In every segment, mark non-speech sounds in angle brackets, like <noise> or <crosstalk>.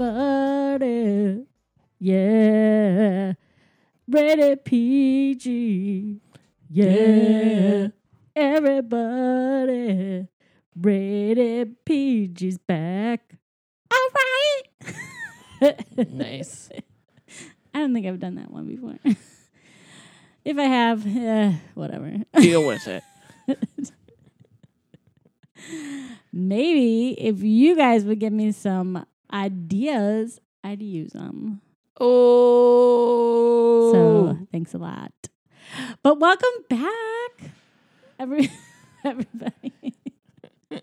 everybody. Yeah. Rated PG. Yeah. Everybody. Rated PG's back. All right. <laughs> Nice. I don't think I've done that one before. <laughs> if I have, eh, whatever. Deal with it. <laughs> Maybe if you guys would give me some ideas, I'd use them. Oh. So thanks a lot. But welcome back, every <laughs> everybody. <laughs>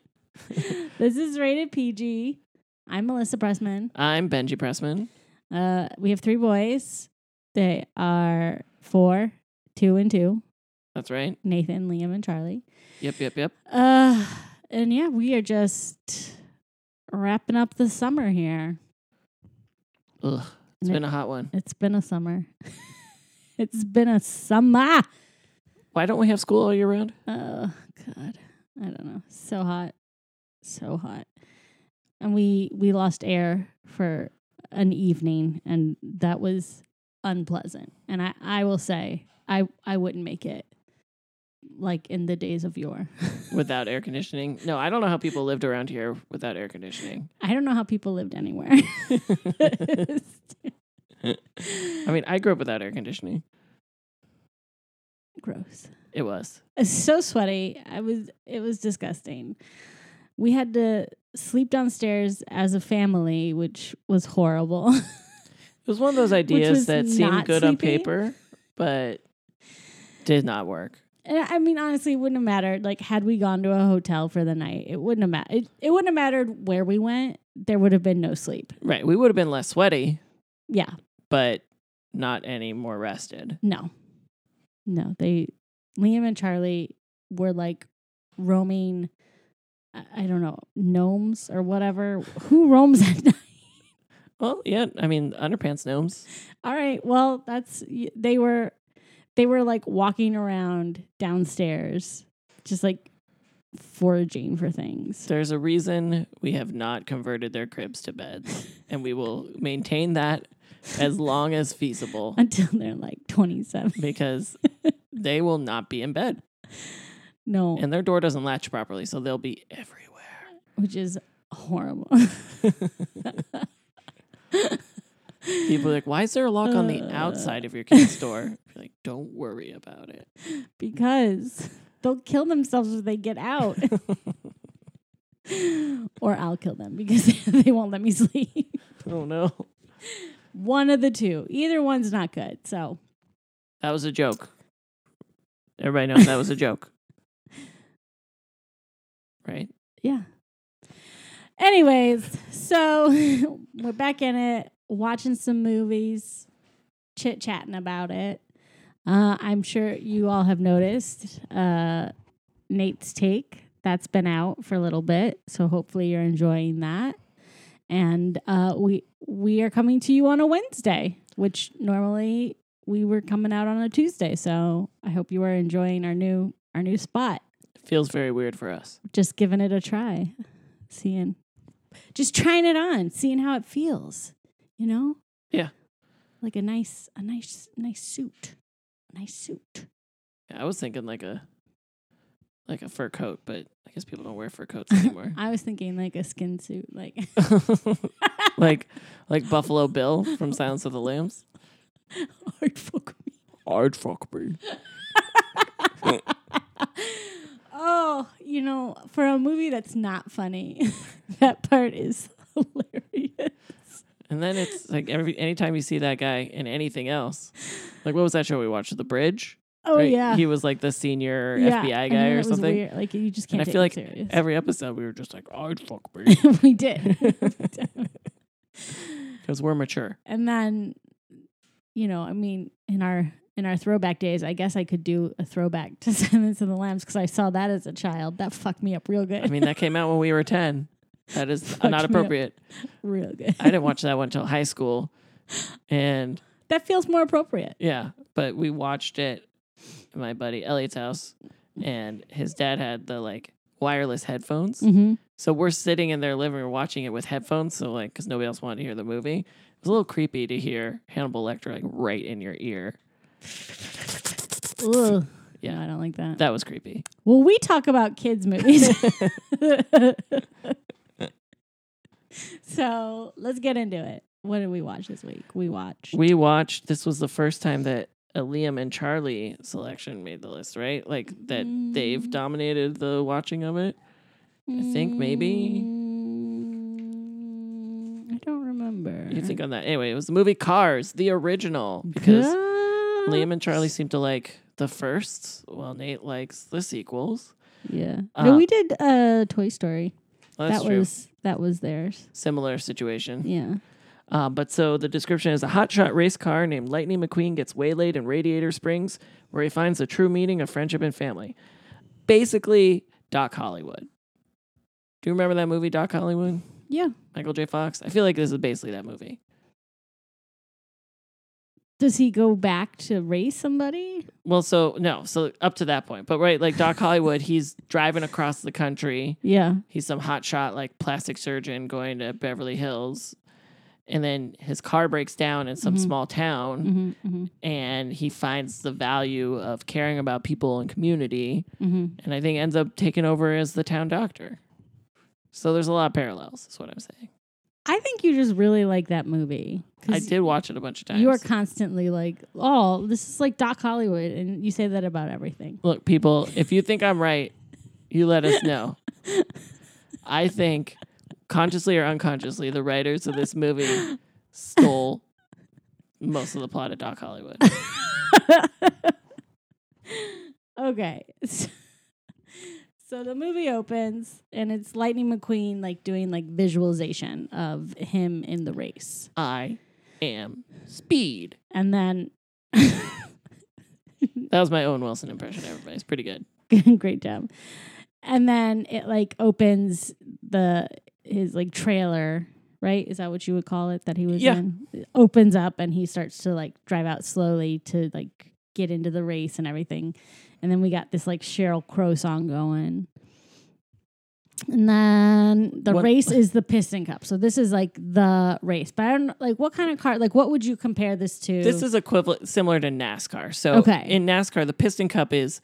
this is rated PG. I'm Melissa Pressman. I'm Benji Pressman. Uh, we have three boys. They are four, two, and two. That's right. Nathan, Liam, and Charlie. Yep, yep, yep. Uh, and yeah, we are just wrapping up the summer here. Ugh. It's And been a hot one. It's been a summer. <laughs> it's been a summer. Why don't we have school all year round? Oh God, I don't know. So hot, so hot, and we we lost air for an evening, and that was unpleasant. And I I will say I I wouldn't make it like in the days of yore. <laughs> Without air conditioning? No, I don't know how people lived around here without air conditioning. I don't know how people lived anywhere. <laughs> <laughs> I mean, I grew up without air conditioning. Gross. It was. It's so sweaty. I was it was disgusting. We had to sleep downstairs as a family, which was horrible. It was one of those ideas that seemed good on paper, but did not work. And I mean honestly, it wouldn't have mattered. Like had we gone to a hotel for the night, it wouldn't have mattered. It, it wouldn't have mattered where we went. There would have been no sleep. Right. We would have been less sweaty, Yeah. but not any more rested. No. No. They Liam and Charlie were like roaming I I don't know, gnomes or whatever. Who roams at <laughs> night? Well, yeah. I mean, underpants gnomes. All right. Well, that's they were they were like walking around downstairs, just like foraging for things There's a reason we have not converted their cribs to beds, and we will maintain that as long as feasible <laughs> until they're like 27. because <laughs> they will not be in bed. No, And their door doesn't latch properly, so they'll be everywhere. which is horrible. <laughs> People are like, why is there a lock on the Uh. outside of your kid's door? You're like, don't worry about it. because they'll kill themselves if they get out. <laughs> or I'll kill them because <laughs> they won't let me sleep. oh no. One of the two. Either one's not good. So, That was a joke. Everybody knows that was a joke. <laughs> Right? Yeah. Anyways, so we're back in it, watching some movies, chit chatting about it. Uh, I'm sure you all have noticed uh, Nate's take that's been out for a little bit, so hopefully you're enjoying that. And uh, we we are coming to you on a Wednesday, which normally we were coming out on a Tuesday. So I hope you are enjoying our new our new spot Feels very weird for us. just giving it a try, seeing, just trying it on, seeing how it feels. You know? Yeah. Like a nice, a nice, nice suit, a nice suit. Yeah, I was thinking like a like a fur coat, but I guess people don't wear fur coats <laughs> anymore. I was thinking like a skin suit, like <laughs> like <laughs> like Buffalo Bill from Silence of the Lambs. hard fuck me. Hard fuck me. Oh, you know, for a movie that's not funny, that part is hilarious. And then it's like every anytime you see that guy in anything else, like what was that show we watched? The Bridge. Oh right? yeah, he was like the senior Yeah, FBI guy or something. weird. Like you just can't I take feel like serious. every episode we were just like, oh, "I'd fuck me," <laughs> we did. <laughs> because we're mature. and then you know i mean in our in our throwback days i guess i could do a throwback to <laughs> silence of the lambs because i saw that as a child that fucked me up real good I mean, that came out when we were ten. That is <laughs> Fucked not appropriate. real good I didn't watch that one until high school, and that feels more appropriate yeah, but we watched it at my buddy Elliot's house, and his dad had the like wireless headphones. mm-hmm. So we're sitting in their living room watching it with headphones, so like because nobody else wanted to hear the movie. It was a little creepy to hear Hannibal Lecter like right in your ear. Ugh. Yeah. No, I don't like that. That was creepy. Well, we talk about kids' movies. <laughs> <laughs> <laughs> so let's get into it. What did we watch this week? We watched. We watched. This was the first time that a Liam and Charlie selection made the list, right? Like that they've Mm. dominated the watching of it. I think maybe- Mm, I don't remember. You think on that? Anyway, it was the movie Cars, the original, because Liam and Charlie seem to like the first. Well, Nate likes the sequels. Yeah. Uh, no, we did uh Toy Story. Well, that true. was that was theirs. Similar situation. Yeah. Uh, but so the description is a hotshot race car named Lightning McQueen gets waylaid in Radiator Springs, where he finds the true meaning of friendship and family. Basically, Doc Hollywood. Do you remember that movie, Doc Hollywood? Yeah. Michael J. Fox? I feel like this is basically that movie. Does he go back to race somebody? Well, so no, so up to that point. But right, like Doc Hollywood, he's driving across the country. Yeah. He's some hotshot like plastic surgeon going to Beverly Hills. And then his car breaks down in some Mhm. small town. Mm-hmm, mm-hmm, and he finds the value of caring about people and community mm-hmm. and i think ends up taking over as the town doctor so there's a lot of parallels is what i'm saying I think you just really like that movie. I did watch it a bunch of times You are constantly like, oh, this is like Doc Hollywood, and you say that about everything. look people if you think i'm right you let us know <laughs> i think consciously or unconsciously the writers of this movie stole most of the plot of doc hollywood <laughs> okay. <laughs> So the movie opens and it's Lightning McQueen like doing like visualization of him in the race. i am speed And then <laughs> that was my Owen Wilson impression everybody it's pretty good <laughs> great job. And then it like opens the his like trailer, right? Is that what you would call it that he was Yeah. in? It opens up and he starts to like drive out slowly to like get into the race and everything. And then we got this like Sheryl Crow song going. And then the What- race is the Piston Cup. So this is like the race. But I don't know, like what kind of car like what would you compare this to? This is equivalent, similar to NASCAR. So Okay. in NASCAR, the Piston Cup is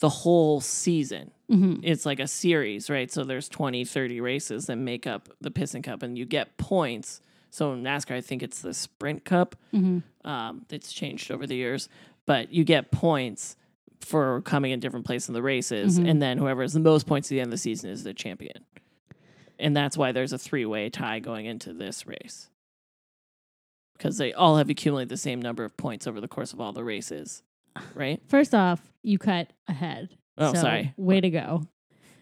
the whole season. Mhm. It's like a series, right? So there's 20, 30 races that make up the Piston Cup, and you get points. So in NASCAR, I think it's the Sprint Cup. Mhm. Um, it's changed over the years, but you get points for coming in different places in the races, Mhm. and then whoever has the most points at the end of the season is the champion. And that's why there's a three way tie going into this race. Because they all have accumulated the same number of points over the course of all the races, right? <sighs> First off, you cut ahead. Oh, So, sorry. Way to go.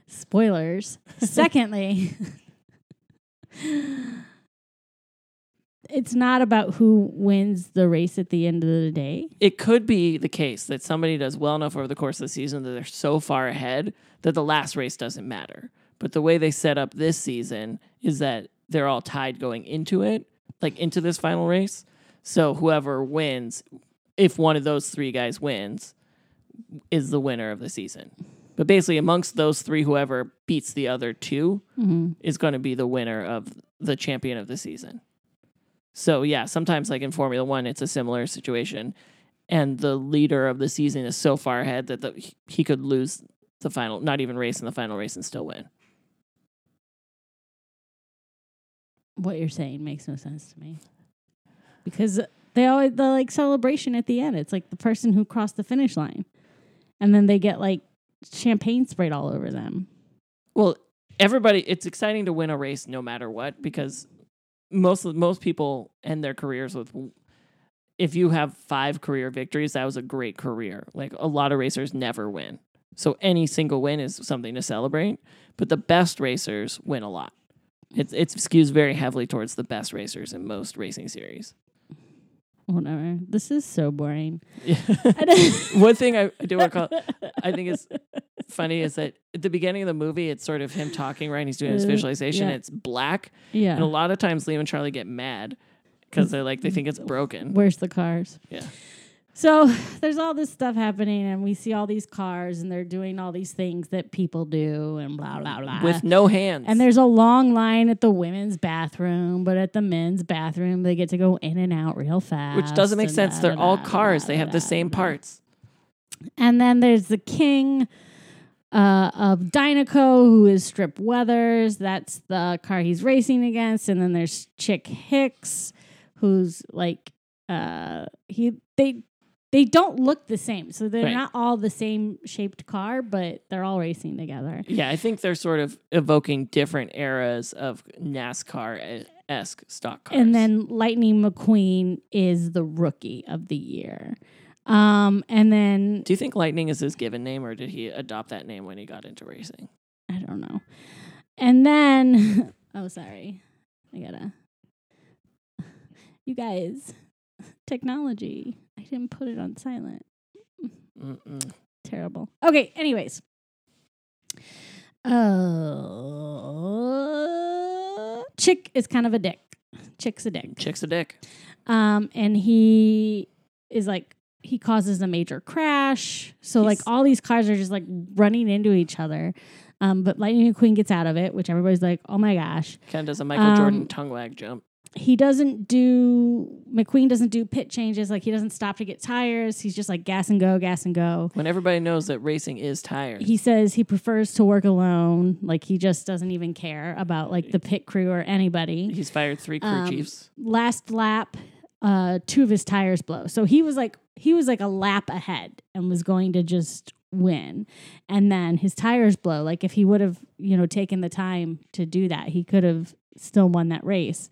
Spoilers. <laughs> Secondly, <laughs> <laughs> it's not about who wins the race at the end of the day. It could be the case that somebody does well enough over the course of the season that they're so far ahead that the last race doesn't matter. But the way they set up this season is that they're all tied going into it, like into this final race. So whoever wins, if one of those three guys wins, is the winner of the season. But basically, amongst those three, whoever beats the other 2 Mm-hmm. is going to be the winner of the champion of the season. So yeah, sometimes like in Formula One, it's a similar situation, and the leader of the season is so far ahead that the, he- he could lose the final, not even race in the final race and still win. What you're saying makes no sense to me. Because they always the like celebration at the end. It's like the person who crossed the finish line. And then they get like champagne sprayed all over them. Well, everybody, it's exciting to win a race no matter what because most most people end their careers with. If you have five career victories, that was a great career. Like a lot of racers never win, so any single win is something to celebrate. But the best racers win a lot. It's it skews very heavily towards the best racers in most racing series. Whatever. This is so boring. Yeah. <laughs> One thing I, I do want to call, I think is funny is that at the beginning of the movie, it's sort of him talking, right? And he's doing his Uh, visualization. yeah. It's black. Yeah. And a lot of times Liam and Charlie get mad because they're like, they think it's broken. Where's the cars? Yeah. So <laughs> there's all this stuff happening, and we see all these cars, and they're doing all these things that people do, and blah blah blah. With no hands. and there's a long line at the women's bathroom, but at the men's bathroom, they get to go in and out real fast. which doesn't make sense. da, They're da, all da, cars. They have the same parts. And then there's the king uh, of Dinoco, who is Strip Weathers. That's the car he's racing against. And then there's Chick Hicks, who's like uh, he they they don't look the same. So they're Right. not all the same shaped car, but they're all racing together. Yeah, I think they're sort of evoking different eras of NASCAR esque stock cars. And then Lightning McQueen is the rookie of the year. Um, and then do you think Lightning is his given name, or did he adopt that name when he got into racing? I don't know. And then, <laughs> oh, sorry. I gotta. You guys, technology. I didn't put it on silent. Mm-mm. Terrible. Okay, anyways. Uh, Chick is kind of a dick. Chick's a dick. Chick's a dick. Um, and he is like, he causes a major crash. So, like, all these cars are just like running into each other. Um, but Lightning McQueen gets out of it, which everybody's like, oh my gosh. Kind of does a Michael Jordan Um, tongue wag jump. He doesn't do, McQueen doesn't do pit changes. Like, he doesn't stop to get tires. He's just like gas and go, gas and go. When everybody knows that racing is tired. He says he prefers to work alone. Like, he just doesn't even care about like the pit crew or anybody. He's fired three crew Um, chiefs. last lap uh two of his tires blow. So he was like he was like a lap ahead and was going to just win. And then his tires blow. Like if he would have you know taken the time to do that he could have still won that race.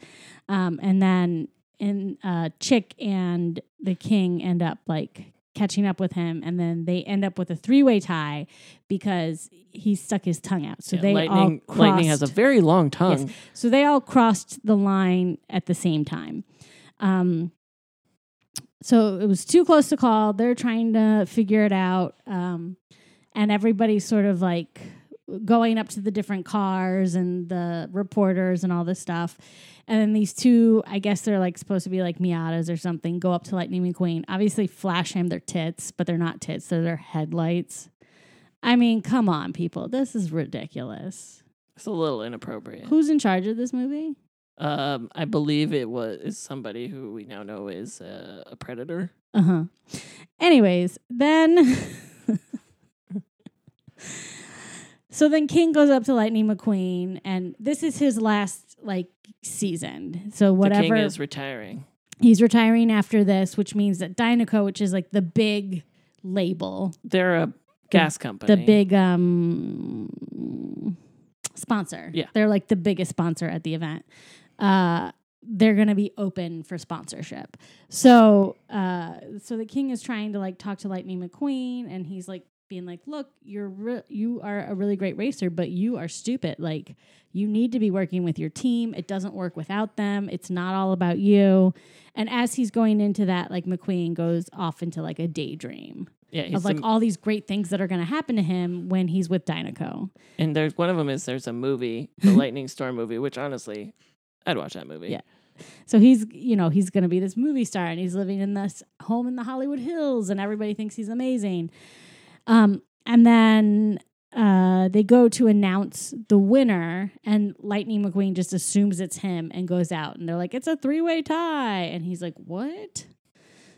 Um and then in uh chick and the king end up like catching up with him. And then they end up with a three-way tie because he stuck his tongue out. So Yeah, they lightning, all lightning has a very long tongue. so they all crossed the line at the same time. Um, so it was too close to call. They're trying to figure it out. Um, and everybody's sort of like going up to the different cars and the reporters and all this stuff. And then these two, I guess they're like supposed to be like Miatas or something, go up to Lightning McQueen. Obviously, flash him their tits, but they're not tits, they're their headlights. I mean, come on, people. This is ridiculous. It's a little inappropriate. Who's in charge of this movie? Um, I believe it was is somebody who we now know is uh, a predator. Uh huh. Anyways, then. <laughs> so then King goes up to Lightning McQueen, and this is his last like season. So The whatever king is retiring. he's retiring after this, which means that Dinoco, which is like the big label, They're a gas company. the big um sponsor. Yeah. They're like the biggest sponsor at the event. Uh they're going to be open for sponsorship. So uh so the king is trying to like talk to Lightning McQueen and he's like being like, "Look, you're re- you are a really great racer, but you are stupid. Like you need to be working with your team. It doesn't work without them. It's not all about you." And as he's going into that, like McQueen goes off into like a daydream yeah, of like some- all these great things that are going to happen to him when he's with Dinoco. and there's one of them is there's a movie, the <laughs> Lightning Storm movie, which honestly, I'd watch that movie. Yeah. So he's, you know, he's going to be this movie star and he's living in this home in the Hollywood Hills and everybody thinks he's amazing. Um, and then uh, they go to announce the winner and Lightning McQueen just assumes it's him and goes out and they're like, it's a three way tie. And he's like, what?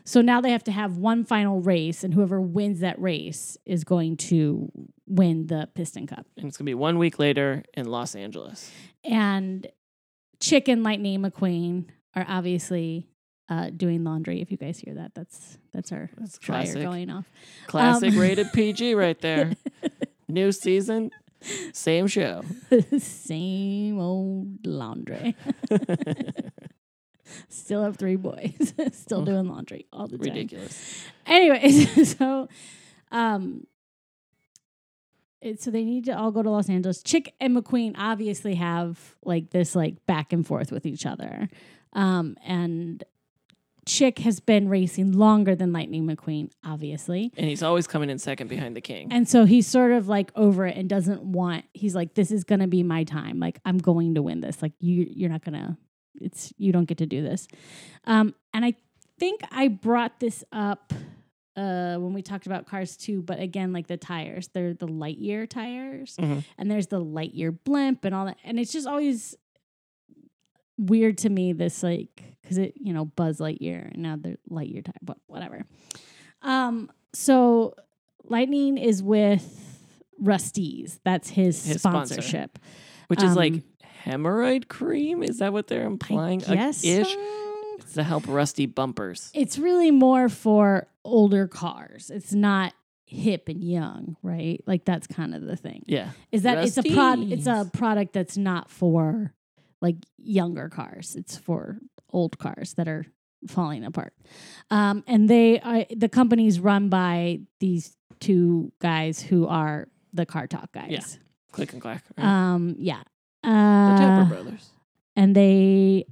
So now they have to have one final race and whoever wins that race is going to win the Piston Cup. and it's gonna be one week later in Los Angeles. and Chick and Lightning McQueen are obviously uh, doing laundry. If you guys hear that, that's that's our That's dryer classic. going off. Classic Um, rated PG right there. <laughs> New season, same show. <laughs> Same old laundry. <laughs> Still have three boys. Still doing laundry all the time. Ridiculous. Anyways, so um it, so they need to all go to Los Angeles. Chick and McQueen obviously have like this like back and forth with each other. Um and Chick has been racing longer than Lightning McQueen, obviously. And he's always coming in second behind the king. And so he's sort of like over it and doesn't want he's like this is going to be my time. Like I'm going to win this. Like you you're not going to it's you don't get to do this. Um and I think I brought this up uh, when we talked about cars too, but again, like the tires, they're the Lightyear tires, Mhm. and there's the Lightyear blimp and all that, and it's just always weird to me. This like because it you know Buzz Lightyear and now they're Lightyear tire, but whatever. Um, so Lightning is with Rusty's. That's his, His sponsor. sponsorship. Which is like Um, hemorrhoid cream. Is that what they're implying? I A- guess ish. so. It's to help rusty bumpers. it's really more for older cars. It's not hip and young, right? Like that's kind of the thing. Yeah. Is that it's a prod it's a product that's not for like younger cars. It's for old cars that are falling apart. Um, and they are the company's run by these two guys who are the car talk guys. Yeah. Click and clack. Right? Um, yeah. the Uh, Tappet Brothers. and they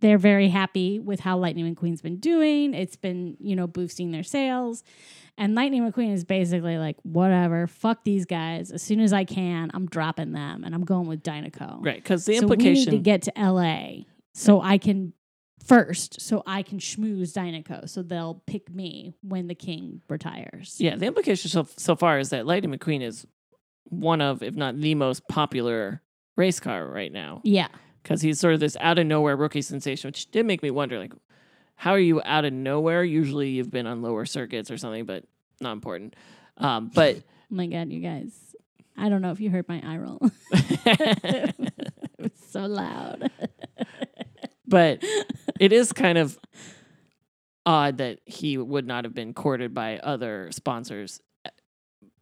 they're very happy with how Lightning McQueen's been doing. It's been, you know, boosting their sales. And Lightning McQueen is basically like, whatever, fuck these guys. As soon as I can, I'm dropping them and I'm going with Dinoco. Right. Because the implication so we need to get to LA so I can first, so I can schmooze Dinoco. So they'll pick me when the king retires. yeah. The implication so, so far is that Lightning McQueen is one of, if not the most popular race car right now. Yeah. Because he's sort of this out of nowhere rookie sensation, which did make me wonder, like, how are you out of nowhere? Usually you've been on lower circuits or something, but not important. Um, but <laughs> Oh my God, you guys. I don't know if you heard my eye roll. <laughs> it was so loud. <laughs> but it is kind of odd that he would not have been courted by other sponsors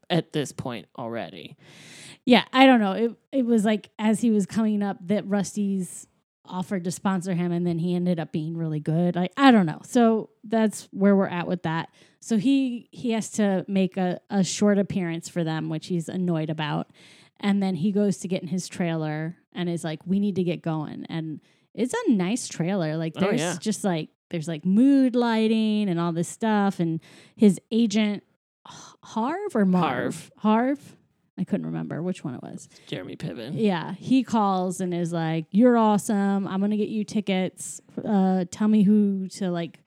at this point already. Yeah, I don't know. It it was like as he was coming up that Rusty's offered to sponsor him and then he ended up being really good. Like I don't know. So that's where we're at with that. So he he has to make a, a short appearance for them, which he's annoyed about. And then he goes to get in his trailer and is like, We need to get going. And it's a nice trailer. Like Oh, there's yeah. just like there's like mood lighting and all this stuff. And his agent Harv or Marv? Harv. I couldn't remember which one it was. Jeremy Piven. Yeah, he calls and is like, "You're awesome. I'm gonna get you tickets. Uh, tell me who to like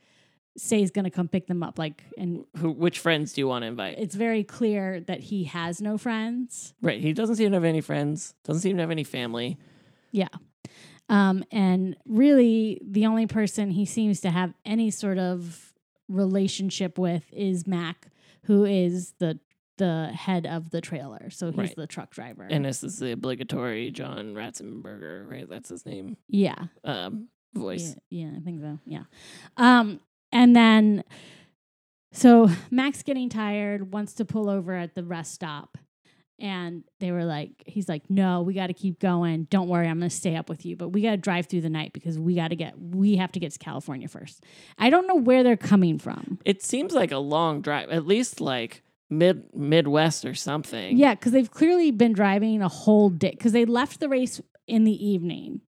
say is gonna come pick them up." Like, and Who, which friends do you want to invite? it's very clear that he has no friends. right. He doesn't seem to have any friends, doesn't seem to have any family. Yeah. Um, and really, the only person he seems to have any sort of relationship with is Mac, who is the the head of the trailer. So he's Right. the truck driver. And this is the obligatory John Ratzenberger, right? That's his name. yeah, Um, voice. Yeah, yeah, I think so. Yeah. Um, and then so Mac's getting tired, wants to pull over at the rest stop. And they were like, he's like, no, we got to keep going. Don't worry, I'm going to stay up with you, but we got to drive through the night because we got to get, we have to get to California first. I don't know where they're coming from. It seems like a long drive, at least like mid Midwest or something. Yeah, because they've clearly been driving a whole day because they left the race in the evening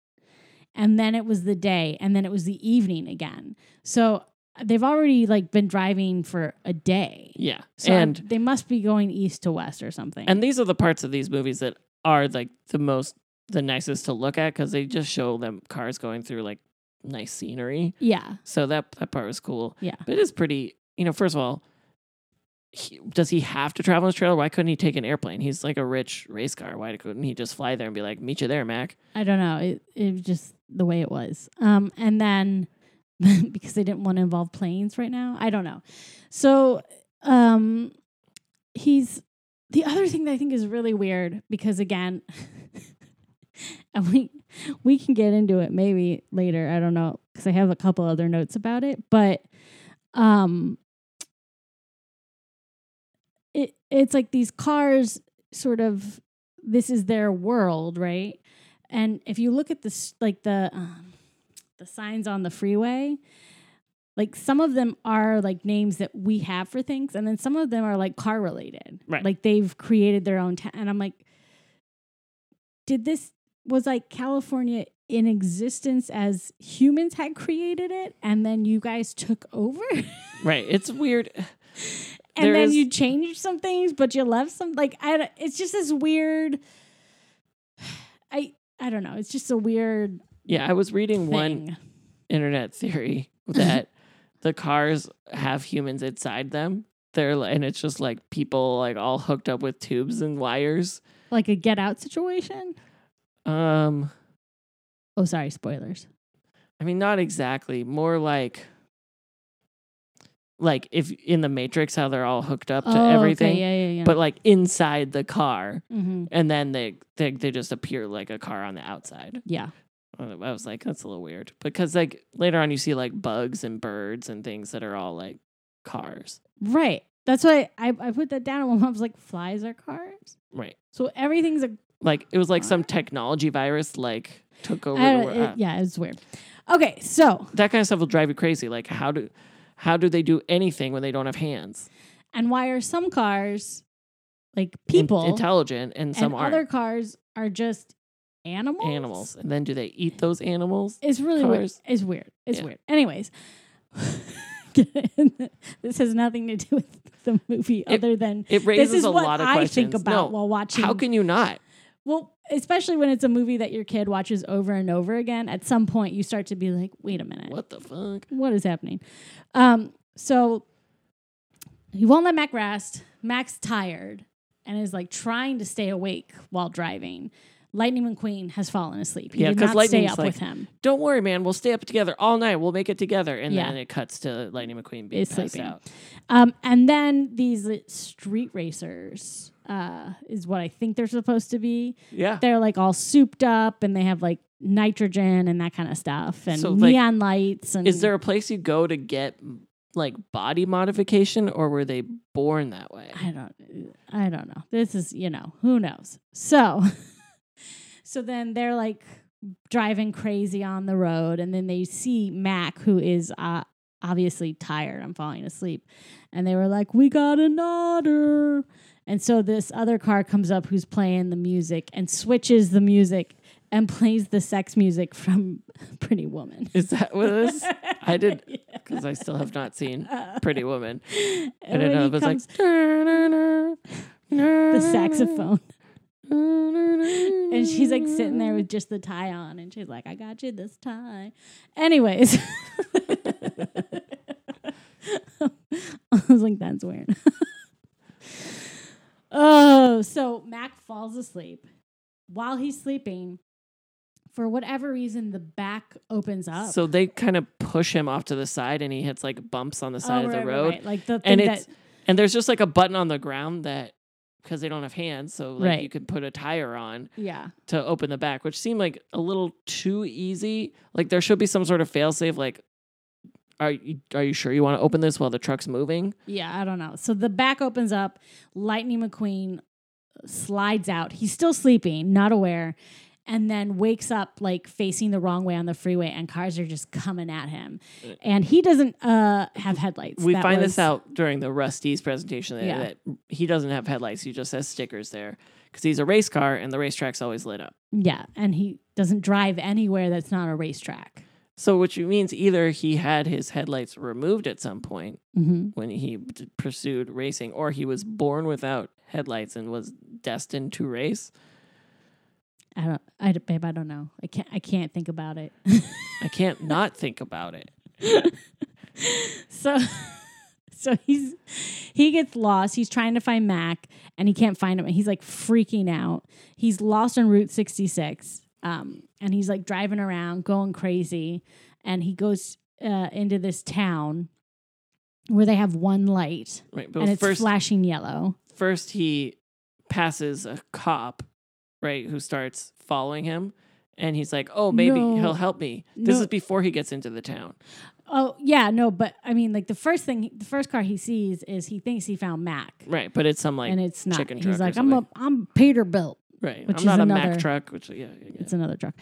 and then it was the day and then it was the evening again. So uh, they've already like been driving for a day. Yeah. So and they must be going east to west or something. and these are the parts of these movies that are like the most the nicest to look at because they just show them cars going through like nice scenery. yeah, So that that part was cool. Yeah. But it is pretty. You know, first of all, he, does he have to travel in his trailer? Why couldn't he take an airplane? He's like a rich race car. Why couldn't he just fly there and be like, "Meet you there, Mac"? I don't know. It it was just the way it was. Um, and then <laughs> because they didn't want to involve planes right now, I don't know. So, um, he's the other thing that I think is really weird because again, <laughs> and we we can get into it maybe later. I don't know because I have a couple other notes about it, but um, it's like these cars sort of this is their world, right? And if you look at this, like the um, the signs on the freeway, like some of them are like names that we have for things, and then some of them are like car related. Right. Like they've created their own town, and I'm like, did this was like California in existence as humans had created it, and then you guys took over, <laughs> Right. It's weird. And There then is- you changed some things, but you left some. Like I, it's just this weird. <sighs> I I don't know. It's just a weird Yeah, I was reading one internet theory <laughs> that the cars have humans inside them. They're and it's just like people like all hooked up with tubes and wires. Like a get out situation? Um, Oh, sorry, spoilers. I mean, not exactly. More like, like if in the Matrix, how they're all hooked up to oh, everything, Okay, yeah, yeah, yeah. but like inside the car, hmm and then they they they just appear like a car on the outside. yeah. I was like, that's a little weird because like later on, you see like bugs and birds and things that are all like cars, Right. That's why I, I put that down. <laughs> And I was like, flies are cars. right? So everything's a Like it was like some technology virus like took over. I the world. it- yeah, it's weird. Okay, so that kind of stuff will drive you crazy. Like how do how do they do anything when they don't have hands? and why are some cars like In- people intelligent, and some and aren't. other cars are just animals? animals. And then do they eat those animals? It's really weird. It's weird. It's Yeah. weird. Anyways, <laughs> this has nothing to do with the movie It- other than It this raises is a what lot of I questions. think about No, while watching. how can you not? well, especially when it's a movie that your kid watches over and over again. At some point, you start to be like, "Wait a minute, What the fuck? what is happening?" Um, so he won't let Mac rest. Mac's tired and is like trying to stay awake while driving. Lightning McQueen has fallen asleep. He Yeah, did not stay up like, with him. Don't worry, man. We'll stay up together all night. We'll make it together. And Yeah. then it cuts to Lightning McQueen being Is passed sleeping. out. Um, and then these street racers uh, is what I think they're supposed to be. Yeah. They're like all souped up and they have like nitrogen and that kind of stuff and So, like, neon lights. And Is there a place you go to get like body modification, or were they born that way? I don't. I don't know. This is you know who knows. So, <laughs> so then they're like driving crazy on the road, and then they see Mac, who is uh, obviously tired. I'm falling asleep, and they were like, "We got an otter." And so this other car comes up who's playing the music and switches the music and plays the sex music from <laughs> Pretty Woman. Is that what it is? <laughs> I did Yeah. because I still have not seen Pretty Woman. <laughs> I And didn't know it was like the saxophone. And she's like sitting there with just the tie on, and she's like, "I got you this tie." Anyways, I was like, "That's weird." Oh, so Mac falls asleep while he's sleeping. For whatever reason, the back opens up. So they kind of push him off to the side, and he hits like bumps on the oh, side Oh, of the right, road. right. like the And thing it's that and there's just like a button on the ground that because they don't have hands, so like Right. you could put a tire on yeah, to open the back, which seemed like a little too easy. Like there should be some sort of failsafe. Like, are you are you sure you want to open this while the truck's moving? Yeah, I don't know. So the back opens up. Lightning McQueen slides out. He's still sleeping, not aware, and then wakes up like facing the wrong way on the freeway, and cars are just coming at him. And he doesn't uh, have headlights. We That find was- this out during the Rusty's presentation that, Yeah. that he doesn't have headlights. He just has stickers there because he's a race car and the racetrack's always lit up. Yeah, and he doesn't drive anywhere that's not a racetrack. So, which means either he had his headlights removed at some point Mm-hmm. when he d- pursued racing, or he was born without headlights and was destined to race. I don't, I, babe, I don't know. I can't, I can't think about it. I can't <laughs> not think about it. <laughs> so so he's he gets lost he's trying to find mac and he can't find him and he's like freaking out he's lost on route 66 um, and he's like driving around going crazy and he goes uh, into this town where they have one light Right, and it's first, flashing yellow first he passes a cop, right, who starts following him, and he's like, "Oh, maybe No. he'll help me." This No. is before he gets into the town. oh yeah no but i mean like the first thing the first car he sees is he thinks he found mac Right, but it's some like and it's not chicken he's truck or like i'm a i'm peterbilt right. which I'm is not a another- Mack truck, which yeah, yeah, it's another truck.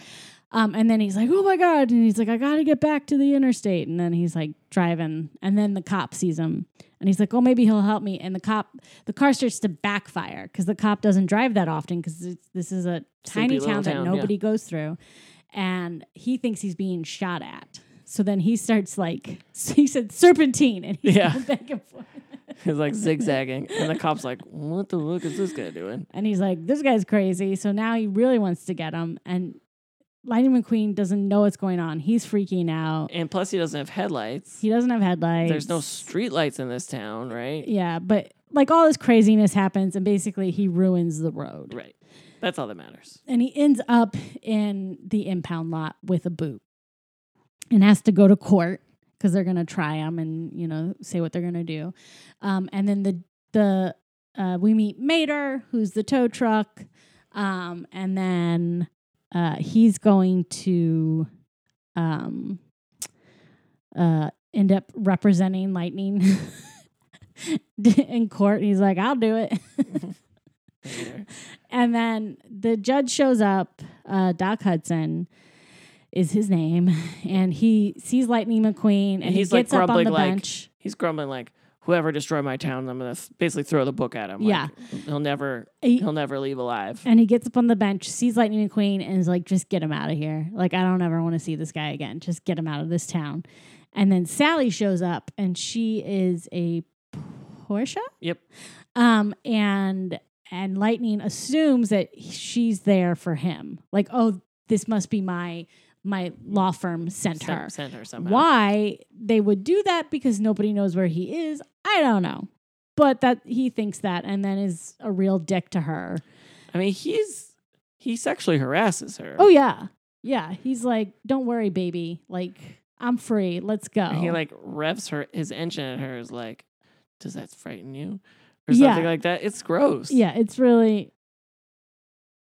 Um, and then he's like, "Oh my god!" And he's like, "I gotta get back to the interstate." And then he's like driving, and then the cop sees him, and he's like, "Oh, maybe he'll help me." And the cop, the car starts to backfire because the cop doesn't drive that often because this is a tiny Sleepy town that town, yeah. nobody goes through, and he thinks he's being shot at. So then he starts like <laughs> he said serpentine, and he's Yeah. going back and forth. <laughs> He's like zigzagging, and the cop's like, "What the fuck is this guy doing?" And he's like, this guy's crazy. So now he really wants to get him. And Lightning McQueen doesn't know what's going on. He's freaking out. And plus, he doesn't have headlights. He doesn't have headlights. There's no street lights in this town, right? Yeah, but like all this craziness happens, and basically he ruins the road. Right. That's all that matters. And he ends up in the impound lot with a boot and has to go to court because they're going to try them and, you know, say what they're going to do. Um, and then the, the, uh, we meet Mater, who's the tow truck. Um, and then uh, he's going to um, uh, end up representing Lightning <laughs> in court. And He's like, I'll do it. <laughs> and then the judge shows up, uh, Doc Hudson is his name, <laughs> and he sees Lightning McQueen and, And he he's, like, gets up on grumbling the like, bench. He's grumbling like, "Whoever destroyed my town, I'm gonna basically throw the book at him. Like, Yeah. he'll never, He- he'll never leave alive." and he gets up on the bench, sees Lightning McQueen, and is like, just get him out of here. Like, I don't ever want to see this guy again. Just get him out of this town. And then Sally shows up, and she is a Porsche. Yep. Um, and and Lightning assumes that she's there for him. Like, oh, this must be my my law firm sent her. sent her somehow. Why they would do that because nobody knows where he is, I don't know. But that he thinks that and then is a real dick to her. I mean, he's he sexually harasses her. Oh yeah. Yeah. He's like, Don't worry, baby. Like, I'm free. Let's go. And he like revs her his engine at her is like, does that frighten you? Or Yeah. something like that. It's gross. Yeah, it's really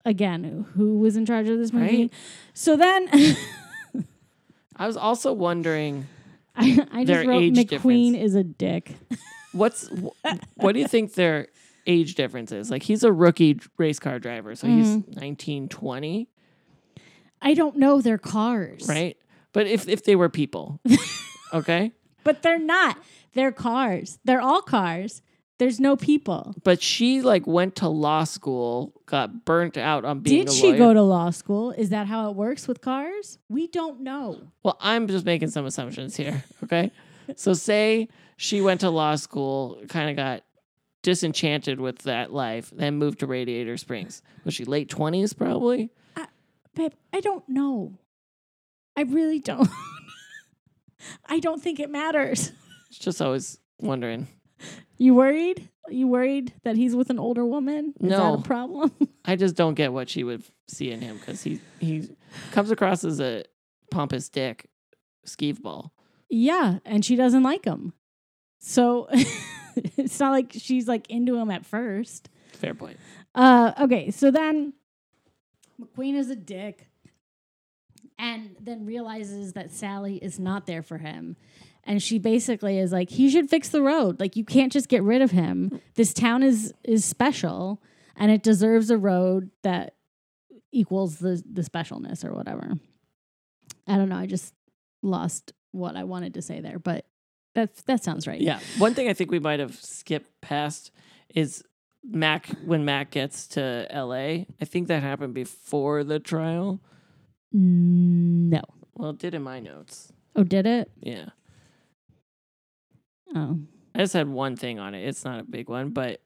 again, who was in charge of this movie? Right. So then <laughs> I was also wondering <laughs> I, I Their just wrote age McQueen difference. is a dick. <laughs> what's wh- what do you think their age difference is? Like he's a rookie race car driver, so he's Mm-hmm. 19, 20, I don't know their cars. right? But if if they were people, okay? But they're not. They're cars. They're all cars. There's no people. But she like went to law school, got burnt out on being Did she go to law school? Is that how it works with cars? We don't know. Well, I'm just making some assumptions here, okay? so say she went to law school, kind of got disenchanted with that life, then moved to Radiator Springs. Was she late 20s probably? Babe, I don't know. I really don't. <laughs> I don't think it matters. It's just always wondering. You worried? You worried that he's with an older woman? Is No. that a problem? <laughs> I just don't get what she would see in him because he he comes across as a pompous dick, skeeve ball. yeah, and she doesn't like him. So <laughs> it's not like she's like into him at first. Fair point. Uh, okay, so then McQueen is a dick and then realizes that Sally is not there for him. And she basically is like, he should fix the road. Like you can't just get rid of him. This town is is special and it deserves a road that equals the the specialness or whatever. I don't know. I just lost what I wanted to say there, but that that sounds right. Yeah. One thing I think we might have skipped past is Mac when Mac gets to LA. I think that happened before the trial. No. Well, it did in my notes. Oh, did it? Yeah. Oh. I just had one thing on it. It's not a big one, but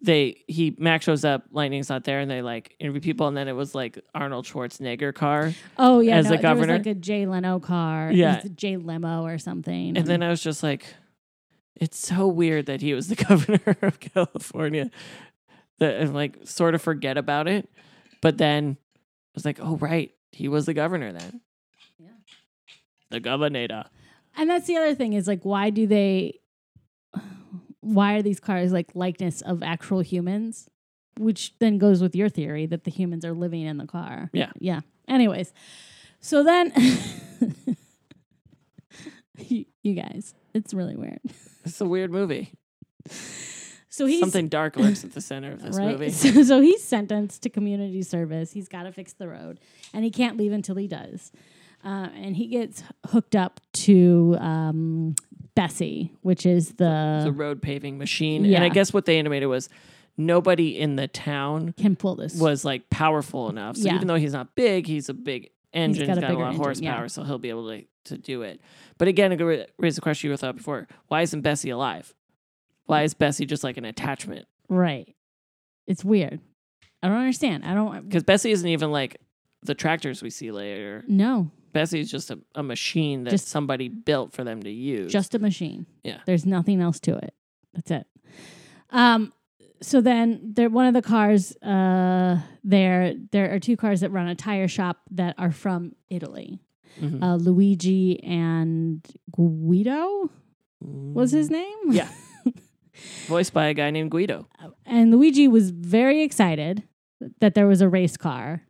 they he Mac shows up, Lightning's not there, and they like interview people, and then it was like Arnold Schwarzenegger car, Oh yeah, as no, the there governor? was like a Jay Leno car. Yeah. it was a Jay limo or something. and then I was just like, it's so weird that he was the <laughs> governor of California. That and like sort of forget about it, but then I was like, oh right, he was the governor then. Yeah. The governor. And that's the other thing is like, why do they? Why are these cars like likeness of actual humans? Which then goes with your theory that the humans are living in the car. Yeah. Yeah. Anyways, so then <laughs> you, you guys, it's really weird. It's a weird movie. So he's Something dark lurks at the center of this right? movie. So, so he's sentenced to community service. He's got to fix the road, and he can't leave until he does. Uh, and he gets hooked up to um, Bessie, which is the, the road paving machine. And I guess what they animated was nobody in the town can pull this. was like powerful enough. So Yeah. even though he's not big, he's a big engine. got He's a got a, bigger lot of horsepower, yeah. so he'll be able to, to do it. But again, it ra- raised the question you thought before: Why isn't Bessie alive? Why is Bessie just like an attachment? right. It's weird. I don't understand. I don't. Because Bessie isn't even like the tractors we see later. No, Bessie's just a, a machine that Just- somebody built for them to use. just a machine. Yeah. There's nothing else to it. That's it. Um so then there one of the cars uh there there are two cars that run a tire shop that are from Italy. Mhm. Uh Luigi and Guido was his name? Yeah. <laughs> voiced by a guy named Guido. and Luigi was very excited that there was a race car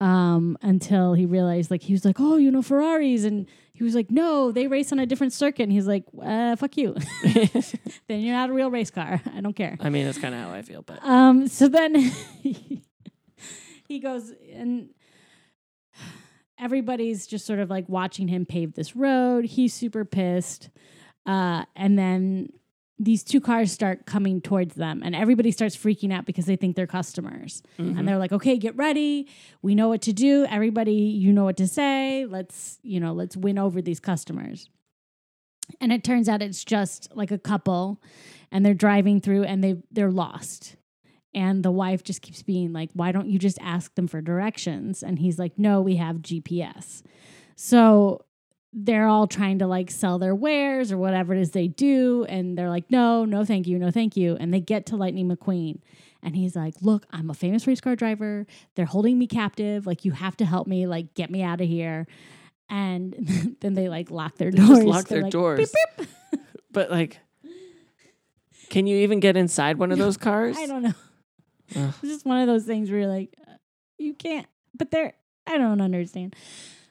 um, until he realized, like, he was like, oh, you know, Ferraris. And he was like, no, they race on a different circuit. And he's like, uh, fuck you. <laughs> then you're not a real race car. I don't care. I mean, that's kind of how I feel, but Um, so then <laughs> he goes and everybody's just sort of like watching him pave this road. He's super pissed. Uh, and then these two cars start coming towards them and everybody starts freaking out because they think they're customers. Mhm. And they're like, "Okay, get ready. We know what to do. Everybody, you know what to say. Let's, you know, let's win over these customers." And it turns out it's just like a couple and they're driving through and they they're lost. And the wife just keeps being like, "Why don't you just ask them for directions?" And he's like, "No, we have GPS." So they're all trying to like sell their wares or whatever it is they do and they're like, "No, no thank you. No thank you." And they get to Lightning McQueen and he's like, "Look, I'm a famous race car driver. They're holding me captive. Like you have to help me. Like get me out of here." And <laughs> then they like lock their They doors. lock They're their like, doors. "Beep, <laughs> but like, can you even get inside one of those <laughs> cars? I don't know. Ugh. It's just one of those things where you're like, uh, you can't. But they're, I don't understand.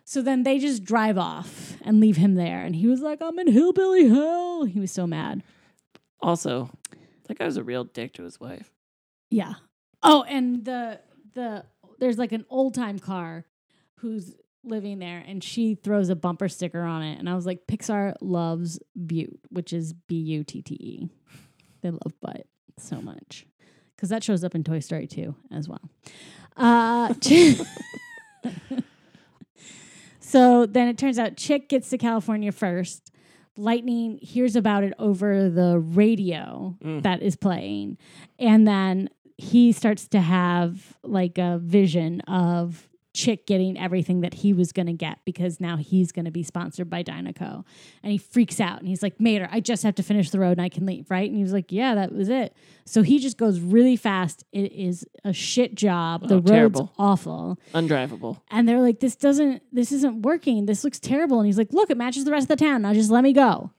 So then they just drive off and leave him there. And he was like, I'm in hillbilly hell. He was so mad. Also, that guy was a real dick to his wife. Yeah. Oh, and the, the, there's like an old time car who's living there and she throws a bumper sticker on it. And I was like, Pixar loves Butte, which is B U T T E. They love butt so much because that shows up in Toy Story 2 as well. Uh, <laughs> <laughs> so then it turns out Chick gets to California first. Lightning hears about it over the radio Mm. that is playing. And then he starts to have like a vision of Chick getting everything that he was going to get because now he's going to be sponsored by Dinoco. And he freaks out and he's like, Mater, I just have to finish the road and I can leave, right? And he was like, Yeah, that was it. So he just goes really fast. It is a shit job. Oh, the Oh, road's terrible. awful. Undrivable. And they're like, This doesn't, this isn't working. This looks terrible. And he's like, Look, it matches the rest of the town. Now just let me go.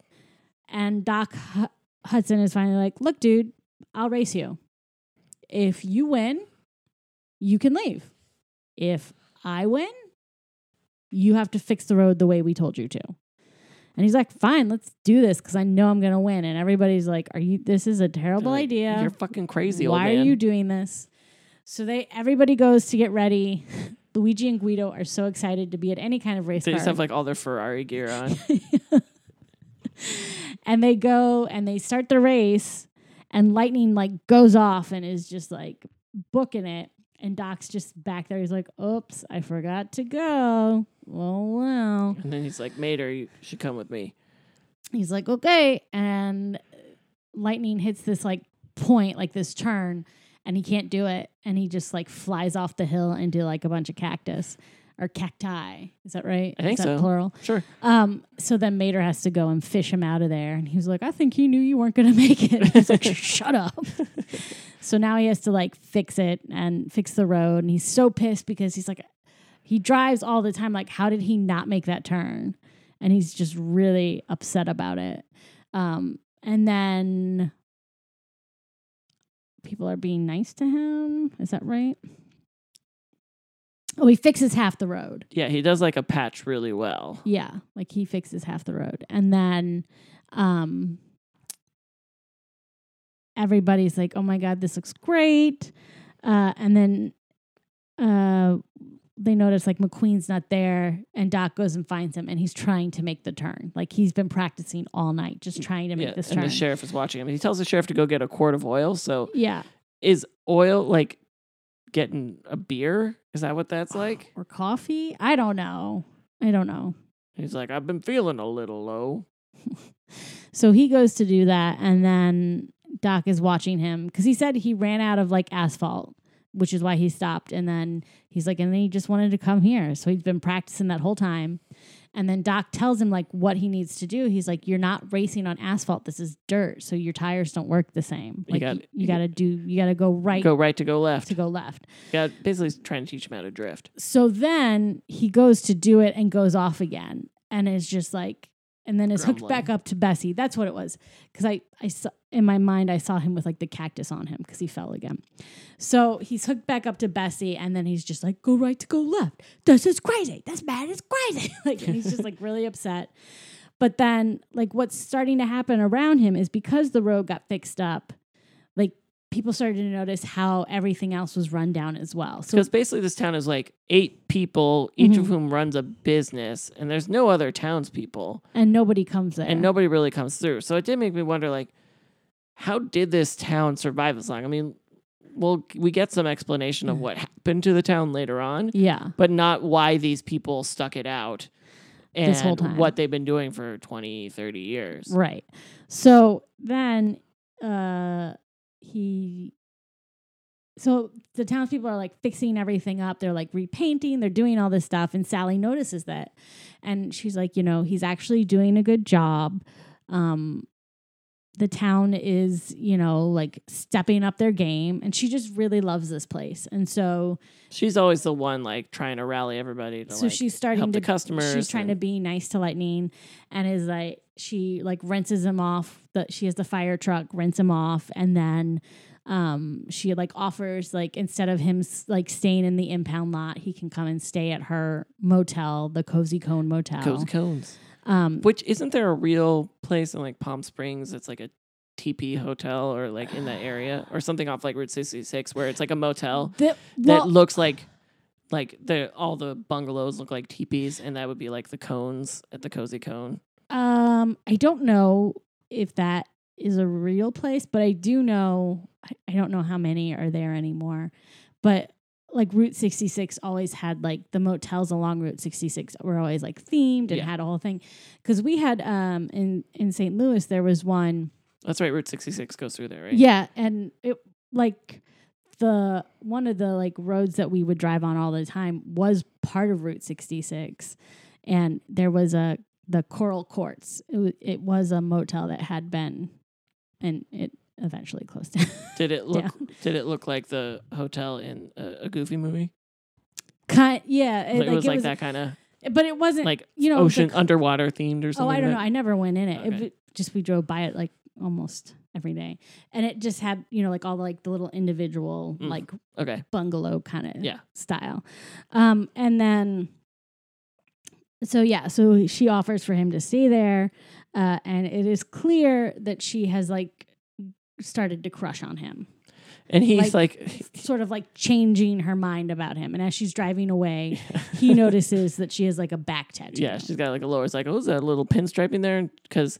And Doc Hu- Hudson is finally like, Look, dude, I'll race you. If you win, you can leave. If I win, you have to fix the road the way we told you to. And he's like, fine, let's do this because I know I'm going to win. And everybody's like, are you, this is a terrible like, idea. You're fucking crazy, Why old man. are you doing this? So they, everybody goes to get ready. <laughs> Luigi and Guido are so excited to be at any kind of race They car. just have like all their Ferrari gear <laughs> on. and they go and they start the race and lightning like goes off and is just like booking it and doc's just back there. He's like oops i forgot to go. Well well. And then he's like, Mater, you should come with me. he's like okay. And lightning hits this like point like this turn and he can't do it. And he just like flies off the hill into like a bunch of cactus or cacti is that right I think is that so. plural Sure. um, so then Mater has to go and fish him out of there. And he was like, I think he knew you weren't going to make it. He's like, <laughs> shut up. so now he has to like fix it and fix the road. And he's so pissed because he's like, he drives all the time. Like, how did he not make that turn? And he's just really upset about it. Um, and then people are being nice to him. Is that right? Oh, he fixes half the road. Yeah, he does like a patch really well. Yeah, like he fixes half the road. And then um everybody's like, "Oh my god, this looks great." Uh and then uh they notice like McQueen's not there and Doc goes and finds him and he's trying to make the turn. Like he's been practicing all night just trying to make Yeah, this and turn. the sheriff is watching him. He tells the sheriff to go get a quart of oil. So yeah. is oil like getting a beer? Is that what that's like? Or coffee? I don't know. I don't know. He's like, I've been feeling a little low. <laughs> So he goes to do that, and then Doc is watching him because he said he ran out of like asphalt which is why he stopped. And then he's like, and then he just wanted to come here. So he's been practicing that whole time. And then Doc tells him like what he needs to do. He's like, "You're not racing on asphalt. This is dirt, so your tires don't work the same. You Like got- you, you got to do. You got to go right Go right to go left. to go left." Yeah, basically trying to teach him how to drift. So then he goes to do it and goes off again, and is just like, and then is hooked back up to Bessie. That's what it was. Because I, I saw in my mind, I saw him with like the cactus on him because he fell again. So he's hooked back up to Bessie, and then he's just like, go right to go left. This is crazy. This man is crazy. <laughs> like, and he's just like really upset. But then, like, what's starting to happen around him is because the road got fixed up, people started to notice how everything else was run down as well. So it's basically, this town is like eight people, each Mm-hmm. of whom runs a business, and there's no other townspeople, and nobody comes there. and nobody really comes through. So it did make me wonder, like, how did this town survive this long? I mean, well, we get some explanation of what happened to the town later on, yeah. but not why these people stuck it out and This whole time. what they've been doing for 20, 30 years. Right. So then uh he so the townspeople are like fixing everything up. They're like repainting, they're doing all this stuff. And Sally notices that. And she's like, you know, he's actually doing a good job. Um the town is, you know, like stepping up their game. And she just really loves this place. And so She's always the one like trying to rally everybody to so like, she's starting help to the customers. She's trying to be nice to Lightning, and is like she like rinses him off. That she has the fire truck rinse him off, and then um she like offers like instead of him like staying in the impound lot, he can come and stay at her motel, the Cozy Cone Motel. Cozy Cones. Um, Which isn't there a real place in like Palm Springs? It's like a TP hotel or like in that area or something off like Route 66 where it's like a motel the, that looks like like the all the bungalows look like teepees and that would be like the cones at the Cozy Cone. Um, I don't know if that is a real place, but I do know I, I don't know how many are there anymore. But like Route 66 always had like the motels along Route 66 were always like themed and Yeah. had a whole thing. Because we had um in in St. Louis there was one That's right, Route 66 goes through there, right? yeah, and it like the one of the like roads that we would drive on all the time was part of Route 66, and there was a the Coral Courts. It was, it was a motel that had been, and it eventually closed down. <laughs> Did it look Yeah. did it look like the hotel in a, a goofy movie? kind, yeah, it, Like, it was like that kind of but it wasn't like you know ocean c- underwater themed or something. Oh, I don't like know. I never went in it. Okay. It just we drove by it like almost every day, and it just had you know like all the, like the little individual Mm. like? Okay. bungalow kind of Yeah. style. Um, and then, so yeah, so she offers for him to stay there, uh, and it is clear that she has like started to crush on him, And he's like, sort of like changing her mind about him. And as she's driving away, <laughs> he notices that she has like a back tattoo. yeah, she's got like a lower. It's like, oh, is that a little pinstriping there? Because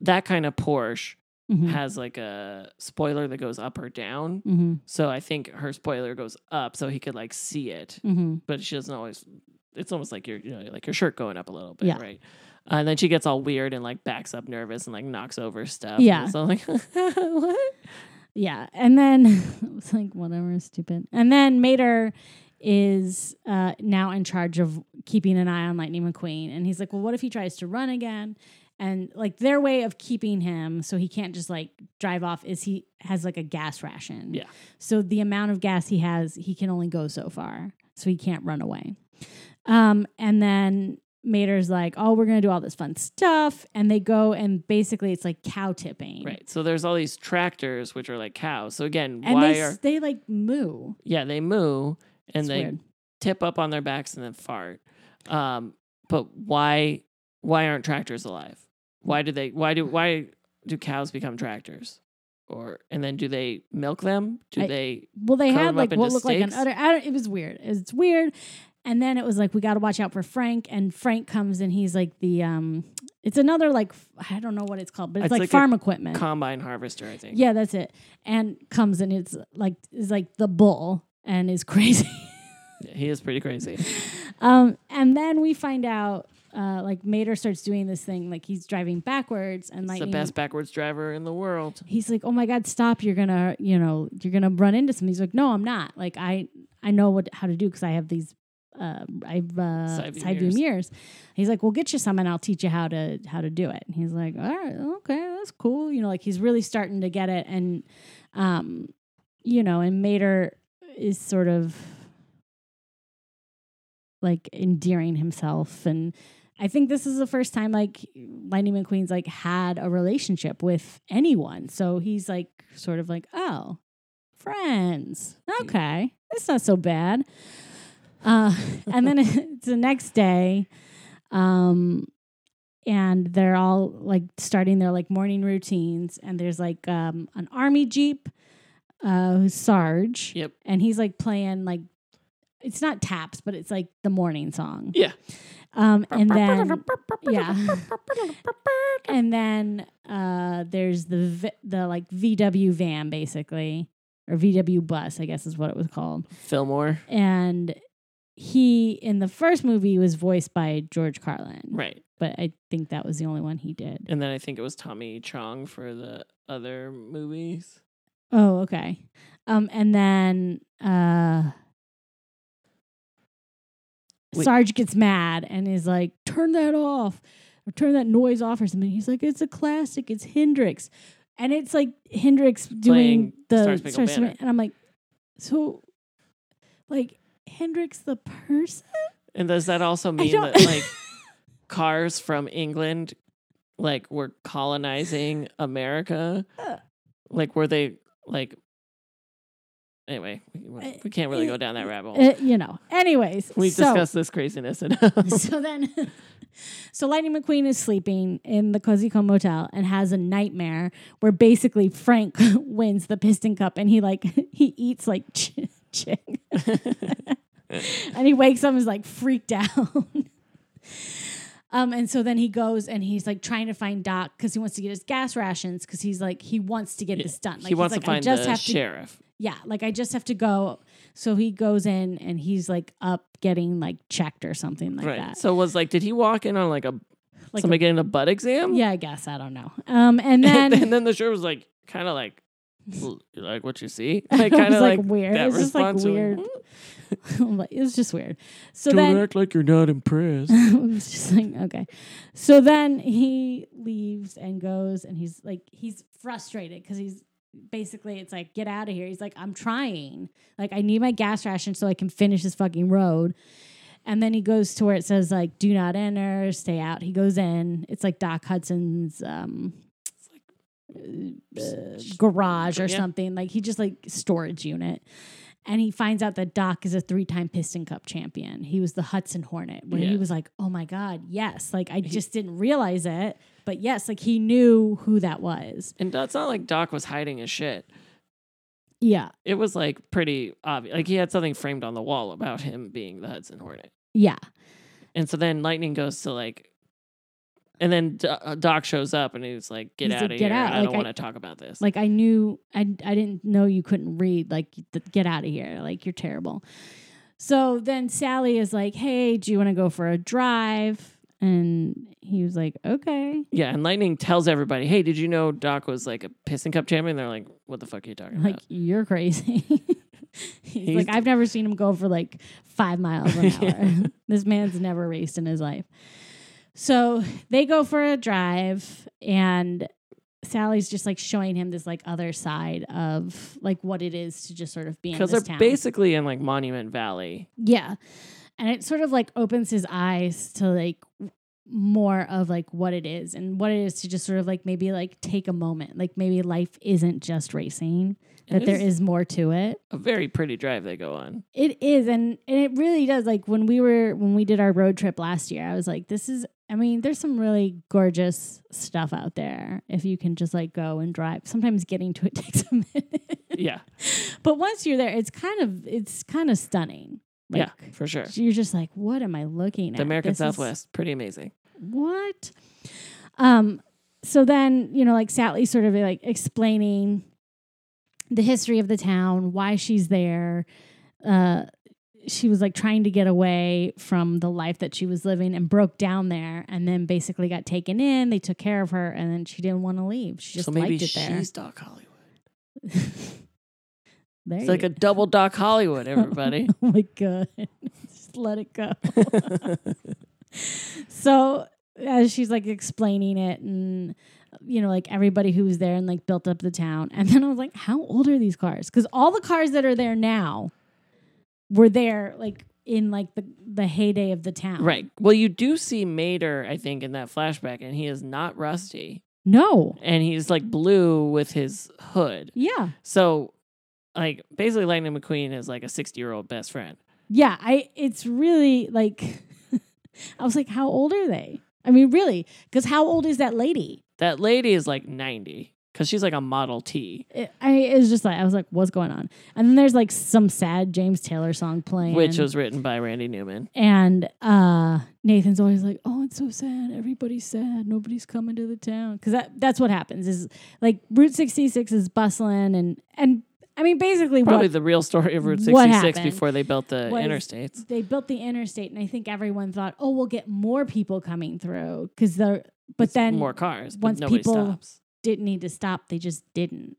that kind of Porsche Mhm. has like a spoiler that goes up or down. Mhm. So I think her spoiler goes up so he could like see it, Mhm. but she doesn't always. It's almost like your, you know, like your shirt going up a little bit, Yeah. right? Uh, and then she gets all weird and like backs up nervous and like knocks over stuff. Yeah. So I'm like, <laughs> what? Yeah, and then <laughs> it's like whatever, stupid. And then Mater is uh, now in charge of keeping an eye on Lightning McQueen, and he's like, "Well, what if he tries to run again?" And like their way of keeping him so he can't just like drive off is he has like a gas ration. Yeah. So the amount of gas he has, he can only go so far, so he can't run away. Um, and then Mater's like, "Oh, we're gonna do all this fun stuff," and they go and basically it's like cow tipping, Right. So there's all these tractors which are like cows. So again, And why they are they like moo. yeah they moo and It's they weird. tip up on their backs and then fart. Um, but why why aren't tractors alive? Why do they why do why do cows become tractors? Or and then do they milk them? Do I- they Well, they had like what looked like an steaks? udder. I don't, it was weird. It's weird. And then it was like we got to watch out for Frank. And Frank comes and he's like the um. It's another like I don't know what it's called, but it's, It's like, like farm equipment. combine harvester? I think. yeah, that's it. And comes and it's like is like the bull and is <laughs> crazy. He is pretty crazy. um, and then we find out uh, like Mater starts doing this thing, like he's driving backwards, and like the best backwards driver in the world. he's like, "Oh my god, stop! You're gonna, you know, you're gonna run into something." He's like, "No, I'm not. Like I, I know what how to do because I have these, uh, I've uh, mirrors." mirrors." He's like, "We'll get you some, and I'll teach you how to how to do it." And he's like, "All right, okay, that's cool." You know, like he's really starting to get it, and, um, you know, and Mater is sort of like endearing himself and I think this is the first time like Lightning McQueen's like had a relationship with anyone. So he's like sort of like, oh, friends. Okay. It's not so bad. Uh, and then <laughs> it's the next day. Um, and they're all like starting their like morning routines and there's like um an army jeep uh who's sarge Yep. and he's like playing like it's not taps but it's like the morning song Yeah. um and then yeah <laughs> and then uh there's the v- the like vw van basically or vw bus i guess is what it was called Fillmore. and he in the first movie was voiced by george carlin Right. but i think that was the only one he did And then I think it was Tommy Chong for the other movies. oh okay um and then uh Wait. sarge gets mad and is like turn that off or turn that noise off or something he's like it's a classic it's hendrix and it's like hendrix doing Playing the Star Spangled Banner. and i'm like so like hendrix the person And does that also mean that like <laughs> cars from England like were colonizing America? Uh. Like were they like Anyway, we, we can't really go down that rabbit hole. Uh, you know anyways We've so, discussed this craziness enough. <laughs> <laughs> so then so lightning mcqueen is sleeping in the cozy Cone motel and has a nightmare where basically frank wins the piston cup and he like he eats like ch- chick <laughs> <laughs> and he wakes up and is like freaked out <laughs> um and so then he goes and he's like trying to find doc because he wants to get his gas rations because he's like he wants to get Yeah, this done like he wants he's to find I just the have to sheriff. yeah, like I just have to go. So he goes in and he's like up getting like checked or something like right. that. So was like, did he walk in on like a Like somebody a- getting a butt exam? yeah, I guess I don't know. Um, and then and, then the sheriff was like, kind of like, "L- you like what you see? <laughs> it Like was kind of like, like, weird. that It was just like weird. "Mm, <laughs> Like, it was just weird. So Don't then act like you're not impressed. <laughs> it was just like okay. So then he leaves and goes, and he's like he's frustrated because he's basically it's like get out of here. He's like I'm trying, like I need my gas ration so I can finish this fucking road. And then he goes to where it says like do not enter, stay out. He goes in. It's like Doc Hudson's um uh, garage or Yeah. something. Like he just like storage unit. And he finds out that Doc is a three-time Piston Cup champion. He was the Hudson Hornet. Where he was like, "Oh my god, yes!" Like I just didn't realize it, but yes, like he knew who that was. And it's not like Doc was hiding his shit. Yeah, It was like pretty obvious. Like he had something framed on the wall about him being the Hudson Hornet. yeah, And so then Lightning goes to like, and then uh, Doc shows up and he's like, "Get He's out like, of "Get here! out." I Like, don't want to talk about this." like I knew I I didn't know you couldn't read. Like get out of here. Like you're terrible. So then Sally is like, "Hey, do you want to go for a drive?" And he was like, "Okay." yeah, and Lightning tells everybody, "Hey, did you know Doc was like a Piston Cup champion?" They're like, "What the fuck are you talking Like about?" you're crazy. <laughs> He's, He's like, "I've never seen him go for like five miles an <laughs> hour. Yeah. <laughs> this man's never raced in his life. So they go for a drive, and Sally's just like showing him this like other side of like what it is to just sort of be in Because they're town. basically in like Monument Valley. Yeah. And it sort of like opens his eyes to like more of like what it is and what it is to just sort of like maybe like take a moment. Like maybe life isn't just racing, That there this more to it. a very pretty drive they go on. It is and, and it really does like when we were when we did our road trip last year, I was like this is I mean, there's some really gorgeous stuff out there if you can just like go and drive. Sometimes getting to it <laughs> takes a minute. Yeah, but once you're there, it's kind of it's kind of stunning. Like, yeah, for sure. you're just like, what am I looking at? The American This is- Southwest, pretty amazing. what? Um, so then, you know, like Sally sort of like explaining the history of the town, why she's there. Uh, she was like trying to get away from the life that she was living and broke down there and then basically got taken in. They took care of her and then she didn't want to leave. She just so maybe liked it there. she's Doc Hollywood. <laughs> there It's like a double Doc Hollywood, <laughs> everybody. Oh my god. <laughs> Just let it go. so as she's like explaining it and you know like everybody who was there and like built up the town and then i was like how old are these cars because all the cars that are there now were there like in like the the heyday of the town right. Well, you do see Mater, I think, in that flashback, and he is not rusty. no And he's like blue with his hood. yeah So, like, basically, Lightning McQueen is like a 60 year old best friend. yeah i it's really like <laughs> i was like how old are they i mean really because how old is that lady That lady is like 90 because she's like a Model T, it, I it was just like I was like, what's going on? And then there's like some sad James Taylor song playing, which was written by Randy Newman. and uh, Nathan's always like, oh, it's so sad. Everybody's sad. Nobody's coming to the town because that that's what happens. Is like Route 66 is bustling, and and I mean basically Probably what the real story of Route what 66 happened before they built the was- interstates. they built the interstate, and I think everyone thought, oh, we'll get more people coming through because the but It's then more cars, once people- stops. didn't need to stop. They just didn't.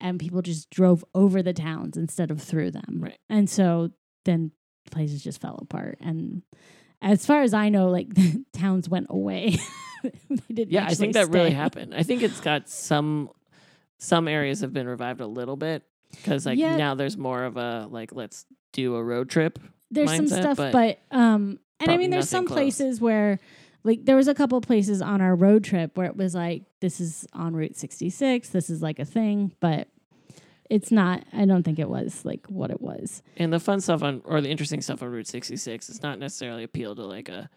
And people just drove over the towns instead of through them. Right. And so then places just fell apart. And as far as I know, like <laughs> towns went away. <laughs> they didn't Yeah, I think that really happened. I think it's got some some areas have been revived a little bit because like Yeah. now there's more of a like let's do a road trip. There's some stuff, but but, um and I mean there's some close. places where like there was a couple places on our road trip where it was like this is on Route 66, this is like a thing, but it's not I don't think it was like what it was. And the fun stuff on or the interesting stuff on Route 66 is not necessarily appeal to like a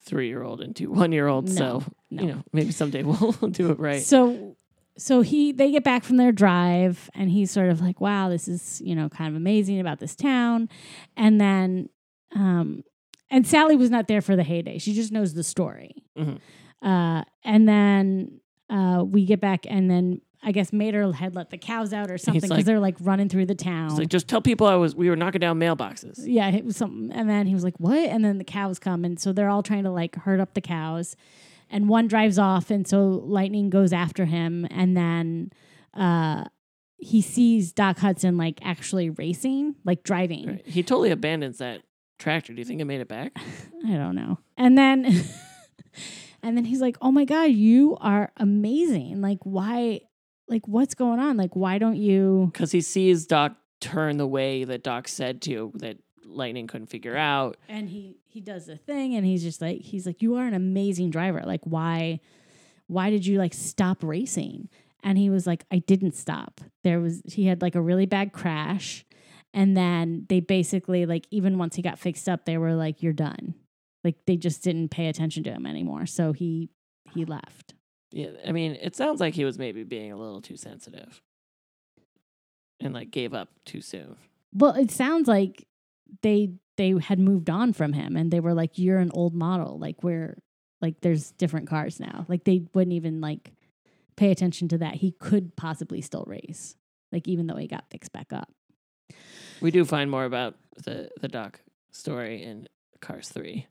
three year old and two one year olds. No, so no. you know maybe someday <laughs> we'll do it right. So so he they get back from their drive and he's sort of like, wow, this is, you know, kind of amazing about this town. And then um and Sally was not there for the heyday. She just knows the story. Mhm. Uh and then uh we get back and then I guess Mater had let the cows out or something because like- they're like running through the town. Like just tell people I was we were knocking down mailboxes. Yeah, it was something. And then he was like, "What?" And then the cows come, and so they're all trying to like herd up the cows. And one drives off, and so Lightning goes after him, and then uh, he sees Doc Hudson like actually racing, like driving. Right. He totally abandons that tractor. Do you think it made it back? I don't know. And then, <laughs> and then he's like, "Oh my god, you are amazing! Like, why? Like, what's going on? Like, why don't you?" <laughs> Because he sees Doc turn the way that Doc said to that Lightning couldn't figure out. and he he does the thing and he's just like he's like you are an amazing driver like why why did you like stop racing and he was like i didn't stop there was he had like a really bad crash and then they basically like even once he got fixed up they were like you're done. Like they just didn't pay attention to him anymore. So he he left. Yeah, I mean, it sounds like he was maybe being a little too sensitive. And like gave up too soon. well it sounds like they they had moved on from him and they were like you're an old model. Like we're like there's different cars now. Like they wouldn't even like pay attention to that. He could possibly still race like even though he got fixed back up We do find more about the the Doc story in Cars Three.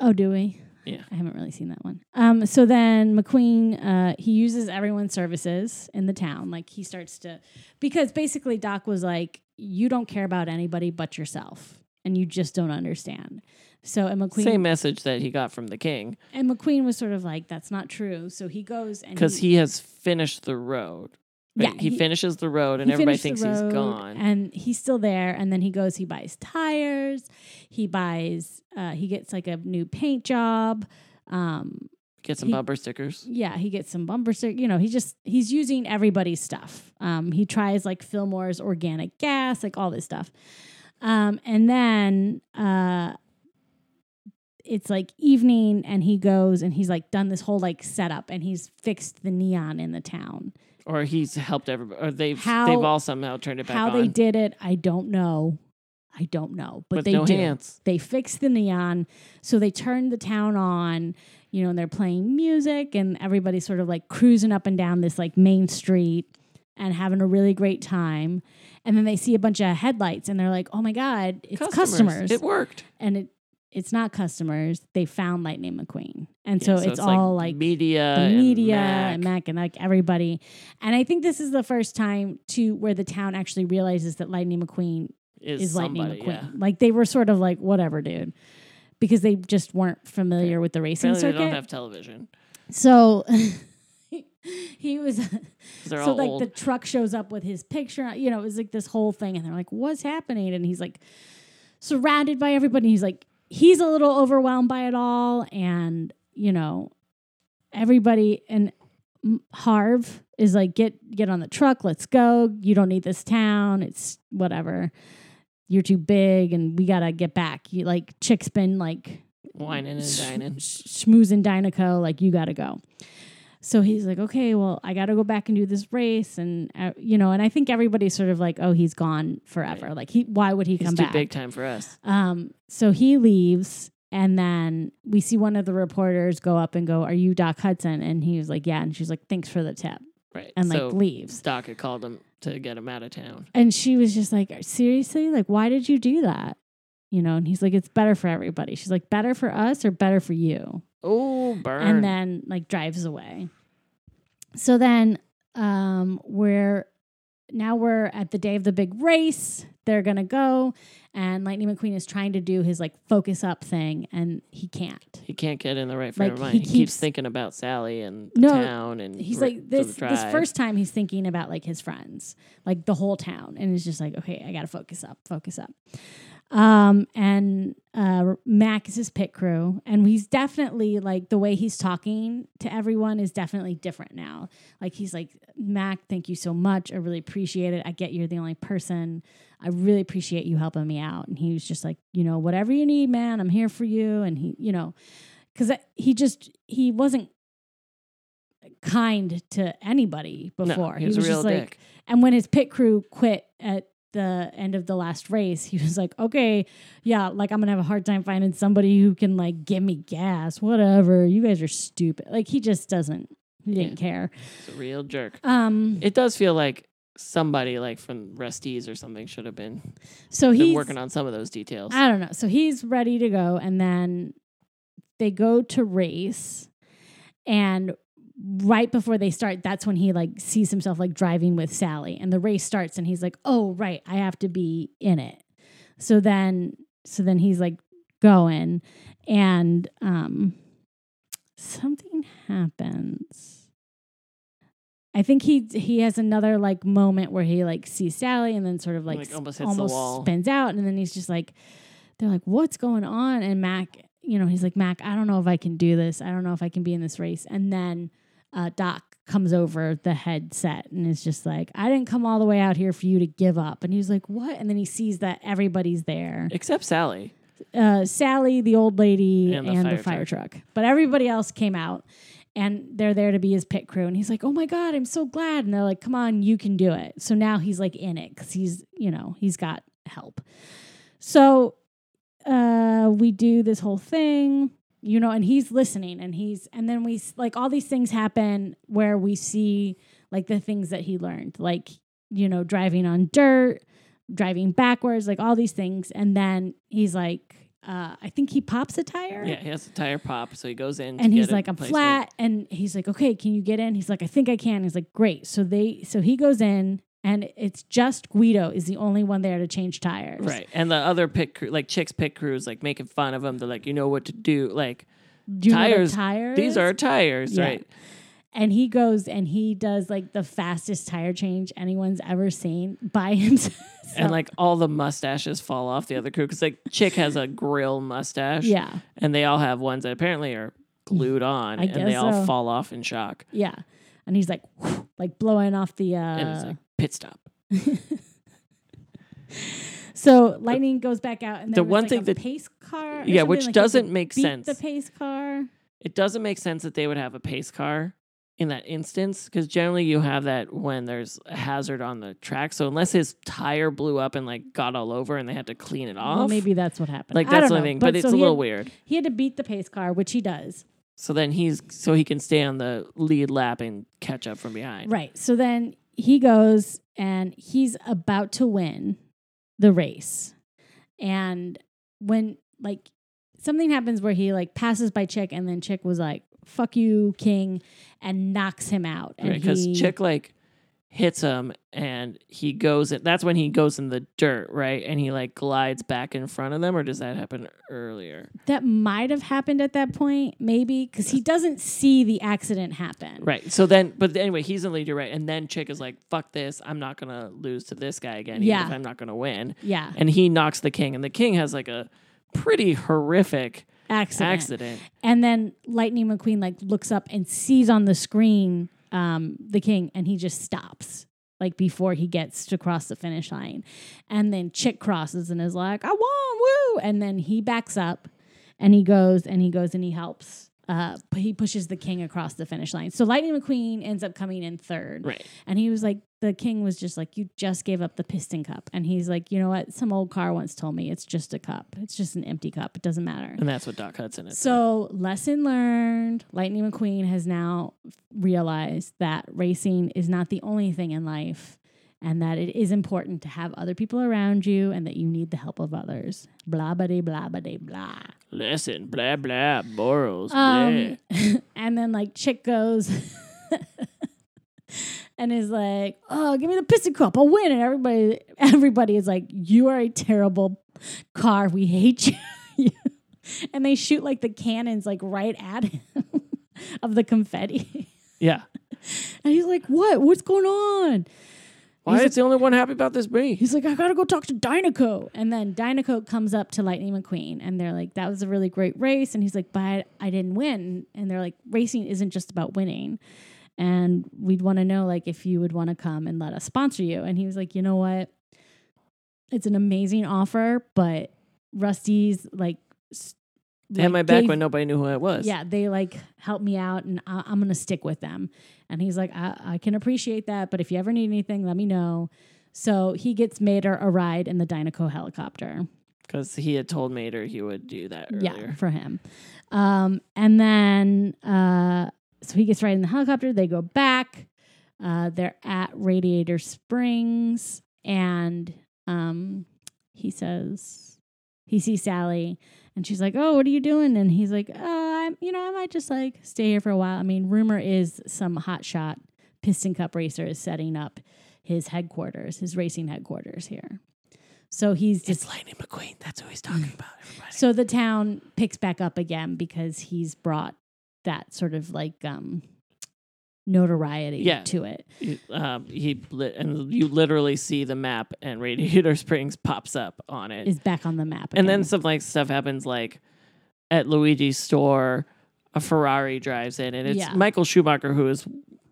Oh do we Yeah. i haven't really seen that one um so then mcqueen uh he uses everyone's services in the town like he starts to because basically doc was like you don't care about anybody but yourself and you just don't understand so and mcqueen Same message that he got from the king And McQueen was sort of like, "That's not true." So he goes and because he has finished the road. Yeah, he, he- finishes the road, and everybody thinks he's gone. and he's still there. And then he goes, he buys tires, he buys, uh, he gets like a new paint job. Um, Get some he- bumper stickers. yeah, he gets some bumper stick. You know, he just he's using everybody's stuff. Um, he tries like Fillmore's organic gas, like all this stuff. Um, and then uh, it's like evening, and he goes and he's like done this whole like setup, and he's fixed the neon in the town. Or he's helped everybody, or they've How- they've all somehow turned it back How on. they did it, I don't know. I don't know, but with they no hands. They fixed the neon, so they turned the town on. You know, and they're playing music, and everybody's sort of like cruising up and down this like main street. and having a really great time. And then they see a bunch of headlights and they're like, "Oh my god, it's customers!" It worked. and it it's not customers. They found Lightning McQueen, and Yeah, so, it's, all like, media, the and media Mac. and Mac and like everybody. And I think this is the first time too where the town actually realizes that Lightning McQueen is, is Lightning McQueen. Yeah. Like they were sort of like whatever, dude, because they just weren't familiar with the racing Apparently they don't have television. so <laughs> he was <laughs> so like old. the truck shows up with his picture. You know, it was like this whole thing, and they're like, "What's happening?" And he's like surrounded by everybody. He's like he's a little overwhelmed by it all, and you know, everybody and Harv is like, "Get get on the truck, let's go. You don't need this town. It's whatever." You're too big, and we gotta get back. You like chick's been like wining and dining. sh- schmoozing Dinoco, like you got to go. So he's like, okay, well, I got to go back and do this race, and uh, you know, and I think everybody's sort of like, oh, he's gone forever. Like he, why would he He's come too back? big time for us. Um, so he leaves, and then we see one of the reporters go up and go, "Are you Doc Hudson?" And he was like, "Yeah," and she's like, "Thanks for the tip," Right. and so like leaves. Doc had called him to get him out of town. And she was just like, seriously, like, why did you do that? You know, and he's like, it's better for everybody. She's like, better for us or better for you? Oh, burn. and then like drives away. So then um we're now we're at the day of the big race. They're gonna go, and Lightning McQueen is trying to do his like focus up thing, and he can't. he can't get in the right frame Like, of mind. he He, keeps, keeps- thinking about Sally and the No, town and He's r- like this. This first time he's thinking about like his friends, like the whole town, and he's just like, okay, I gotta focus up, focus up. Um, and uh, Mac is his pit crew, and he's definitely like the way he's talking to everyone is definitely different now. Like he's like, Mac, thank you so much. I really appreciate it. I get you're the only person. I really appreciate you helping me out. And he was just like, you know, whatever you need, man, I'm here for you. And he, you know, because he just he wasn't kind to anybody No, before. he was, a real just like, dick. and when his pit crew quit at the end of the last race, he <laughs> was like, okay, yeah, like I'm gonna have a hard time finding somebody who can like give me gas, whatever. You guys are stupid. Like he just doesn't, he didn't care. He's a real jerk. Um, It does feel like somebody like from Rust-eze or something should have been, so he's working on some of those details. I don't know. So he's ready to go, and then they go to race, and right before they start, that's when he like sees himself like driving with Sally, and the race starts, and he's like, "Oh, right, I have to be in it." So then, so then he's like going, and um, something happens. I think he he has another like moment where he like sees Sally and then sort of like, Like, almost hits the wall. spins out and then he's just like they're like what's going on and Mac you know he's like Mac I don't know if I can do this I don't know if I can be in this race and then uh, Doc comes over the headset and is just like I didn't come all the way out here for you to give up and he's like what and then he sees that everybody's there Except Sally. uh, Sally, the old lady, And and, the the, fire fire truck. But everybody else came out and they're there to be his pit crew. And he's like, oh my God, I'm so glad. And they're like, come on, you can do it. So now he's like in it because he's, you know, he's got help. So uh, we do this whole thing, you know, and he's listening and he's, and then we, like, all these things happen where we see like the things that he learned, like, you know, driving on dirt, driving backwards, like all these things. And then he's like, uh, I think he pops a tire. Yeah, he has a tire pop, so he goes in. to And he's like, I'm flat. And he's like, okay, can you get in? He's like, I think I can. He's like, great. So they, so he goes in and it's just Guido is the only one there to change tires. Right, and the other pit crew, like chicks pit crews, like making fun of him. They're like, you know what to do. Like Do you know what a Tires, tire these are tires, Yeah. right? And he goes and he does like the fastest tire change anyone's ever seen by <laughs> himself. And like all the mustaches fall off the other crew because like chick has a grill mustache. yeah, and they all have ones that apparently are glued on, I and they guess all so. fall off in shock. yeah. And he's like, like blowing off the. Uh, pit stop. <laughs> so lightning goes back out, and The one like, thing a that- pace car. Yeah, which like, doesn't make beat sense. The pace car. It doesn't make sense that they would have a pace car in that instance because generally you have that when there's a hazard on the track. So unless his tire blew up and like got all over and they had to clean it off, Well, maybe that's what happened. like that's the thing. But, it's so a little had- weird. He had to beat the pace car, which he does. So then he's so he can stay on the lead lap and catch up from behind. Right. So then he goes and he's about to win the race. And when like something happens where he like passes by Chick and then Chick was like, fuck you, King, and knocks him out. And Because Chick like hits him and he goes in that's when he goes in the dirt, right? And he like glides back in front of them, or does that happen earlier? that might have happened at that point, maybe, because he doesn't see the accident happen. Right. So then but anyway, he's in the lead, you're right. And then Chick is like, fuck this, I'm not gonna lose to this guy again, even Yeah. if I'm not gonna win. Yeah. And he knocks the king, and the king has like a pretty horrific Accident. accident. And then Lightning McQueen like looks up and sees on the screen um, the king, and he just stops like before he gets to cross the finish line. And then Chick crosses and is like, "I won, woo!" And then he backs up, and he goes and he goes and he helps. Uh, he pushes the king across the finish line. So Lightning McQueen ends up coming in third. Right. And he was like, the king was just like, you just gave up the piston cup. And he's like, you know what? Some old car once told me it's just a cup. It's just an empty cup. It doesn't matter. And that's what Doc Hudson is. So, lesson learned Lightning McQueen has now realized that racing is not the only thing in life and that it is important to have other people around you and that you need the help of others. Blah, blah, blah, blah, blah. Listen, blah blah, Boros, Um, blah. <laughs> and then, like, Chick goes <laughs> and is like, oh, give me the piston cup. I'll win. And everybody, everybody is like, you are a terrible car. We hate you. <laughs> and they shoot like the cannons like right at him of the confetti. Yeah. And he's like, what? What's going on? Why He's is the only one happy about this me? He's like, I gotta go talk to Dinoco. And then Dinoco comes up to Lightning McQueen and they're like, that was a really great race. And he's like, but I, didn't win. And they're like, racing isn't just about winning. And we'd want to know like if you would want to come and let us sponsor you. And he was like, you know what? It's an amazing offer, but Rust-eze like, They had like, my back gave- when nobody knew who I was. yeah, they like helped me out and I, I'm going to stick with them. And he's like, I, I can appreciate that, but if you ever need anything, let me know. So he gets Mater a ride in the Dinoco helicopter. Because he had told Mater he would do that earlier. Yeah, for him. Um, and then, uh, so he gets right in the helicopter. They go back. Uh, they're at Radiator Springs. And um, he says, he sees Sally and she's like, "Oh, what are you doing?" And he's like, "Uh, I'm, you know, I might just like stay here for a while." I mean, rumor is some hotshot piston cup racer is setting up his headquarters, his racing headquarters here. So he's just It's Lightning McQueen. That's who he's talking about, everybody. so the town picks back up again because he's brought that sort of like um notoriety Yeah. to it. You- um, he lit, and you literally see the map, and Radiator <laughs> Springs pops up on it. Is back on the map. and then some like stuff happens, like at Luigi's store, a Ferrari drives in, and it's Yeah. Michael Schumacher, who is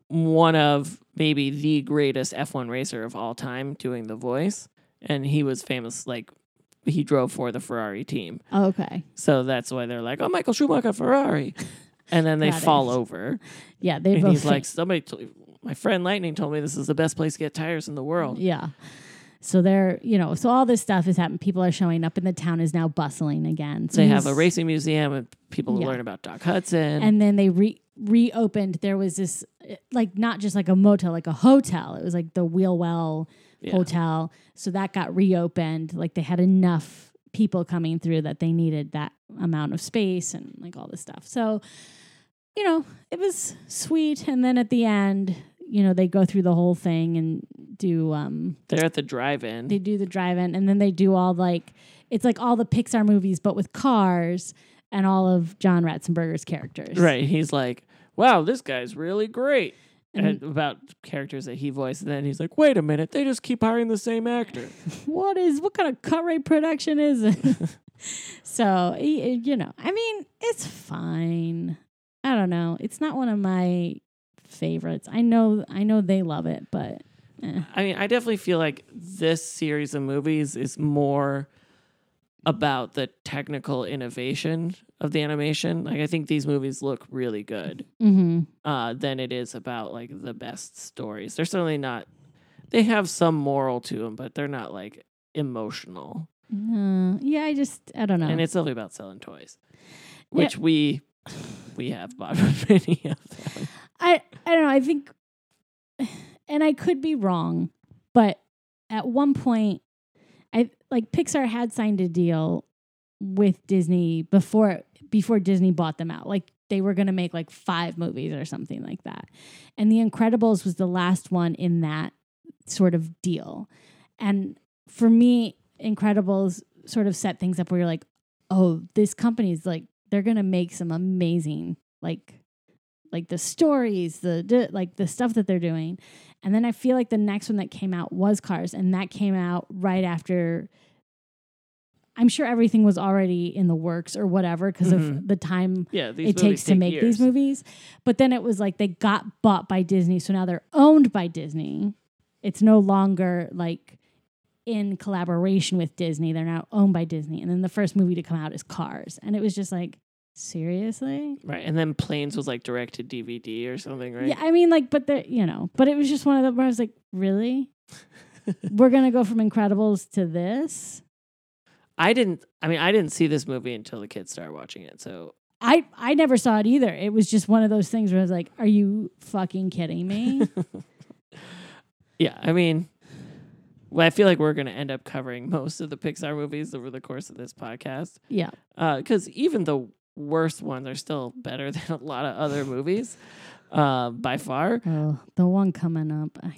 one of maybe the greatest F1 racer of all time, doing the voice, and he was famous like. He drove for the Ferrari team. Oh, okay. So that's why they're like, oh, Michael Schumacher, Ferrari. And then they Got it. fall over. Yeah, they And both he's <laughs> like, somebody, t- my friend Lightning told me this is the best place to get tires in the world. yeah. So they're, you know, so all this stuff is happening. People are showing up, and the town is now bustling again. So They have a racing museum and people Yeah. learn about Doc Hudson. and then they re- reopened. There was this, like, not just like a motel, like a hotel. It was like the Wheelwell Yeah. hotel. So that got reopened. Like they had enough people coming through that they needed that amount of space and like all this stuff. So, you know, it was sweet. And then at the end, you know, they go through the whole thing and do um They're at the drive-in. they do the drive-in and then they do all like it's like all the Pixar movies but with cars and all of John Ratzenberger's characters. right. He's like, wow, this guy's really great. And- about characters that he voiced. And then he's like, wait a minute, they just keep hiring the same actor. <laughs> what is what kind of cut rate production is it? <laughs> so you know, I mean, it's fine. I don't know. It's not one of my favorites. I know, I know they love it, but eh. I mean, I definitely feel like this series of movies is more about the technical innovation of the animation. Like, I think these movies look really good. hmm uh, than it is about like the best stories. They're certainly not. They have some moral to them, but they're not like emotional. uh, yeah, I just I don't know. And it's only about selling toys, which we we have bought <laughs> many of them. I I don't know. I think and I could be wrong, but at one point, I like Pixar had signed a deal with Disney before before Disney bought them out. Like they were going to make like five movies or something like that. And The Incredibles was the last one in that sort of deal. And for me, Incredibles sort of set things up where you're like, oh, this company's like they're going to make some amazing like like the stories, the like the stuff that they're doing. And then I feel like the next one that came out was Cars and that came out right after I'm sure everything was already in the works or whatever because Mhm. of the time Yeah, it takes to make take these movies. But then it was like they got bought by Disney, so now they're owned by Disney. It's no longer like in collaboration with Disney. They're now owned by Disney. And then the first movie to come out is Cars. And it was just like, seriously? Right, and then Planes was like direct to DVD or something, right? Yeah, I mean, like, but the you know, but it was just one of the where I was like, really? <laughs> We're gonna go from Incredibles to this? I didn't. I mean, I didn't see this movie until the kids started watching it. So I I never saw it either. It was just one of those things where I was like, are you fucking kidding me? <laughs> yeah, I mean, well, I feel like we're going to end up covering most of the Pixar movies over the course of this podcast yeah. Uh, because even the worst ones are still better <laughs> than a lot of other movies uh, by far. Oh, the one coming up. I,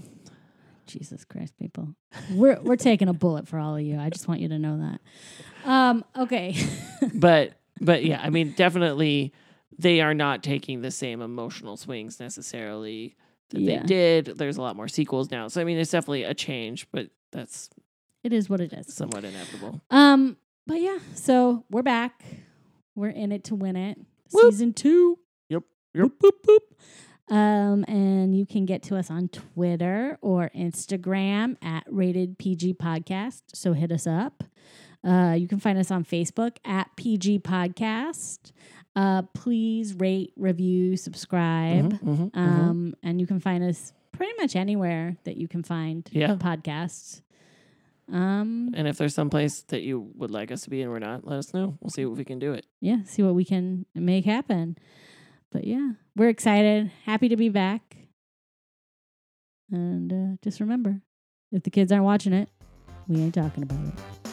Jesus Christ, people. We're we're taking a bullet for all of you. I just want you to know that. Um, okay. <laughs> but but yeah, I mean, definitely they are not taking the same emotional swings necessarily that Yeah. they did. There's a lot more sequels now, so I mean, it's definitely a change, but that's it is what it is. somewhat inevitable. Um, but yeah, so we're back. We're in it to win it. Whoop. Season two. Yep. Boop, boop, boop. Um, and you can get to us on Twitter or Instagram at Rated PG Podcast. So hit us up. Uh, you can find us on Facebook at PG Podcast. Uh, please rate, review, subscribe. Mhm, mhm, mhm. Um, and you can find us pretty much anywhere that you can find Yeah. podcasts. Um, And if there's some place that you would like us to be and we're not, let us know. We'll see if we can do it. yeah, see what we can make happen. But yeah, we're excited, happy to be back. And uh, just remember if the kids aren't watching it, we ain't talking about it.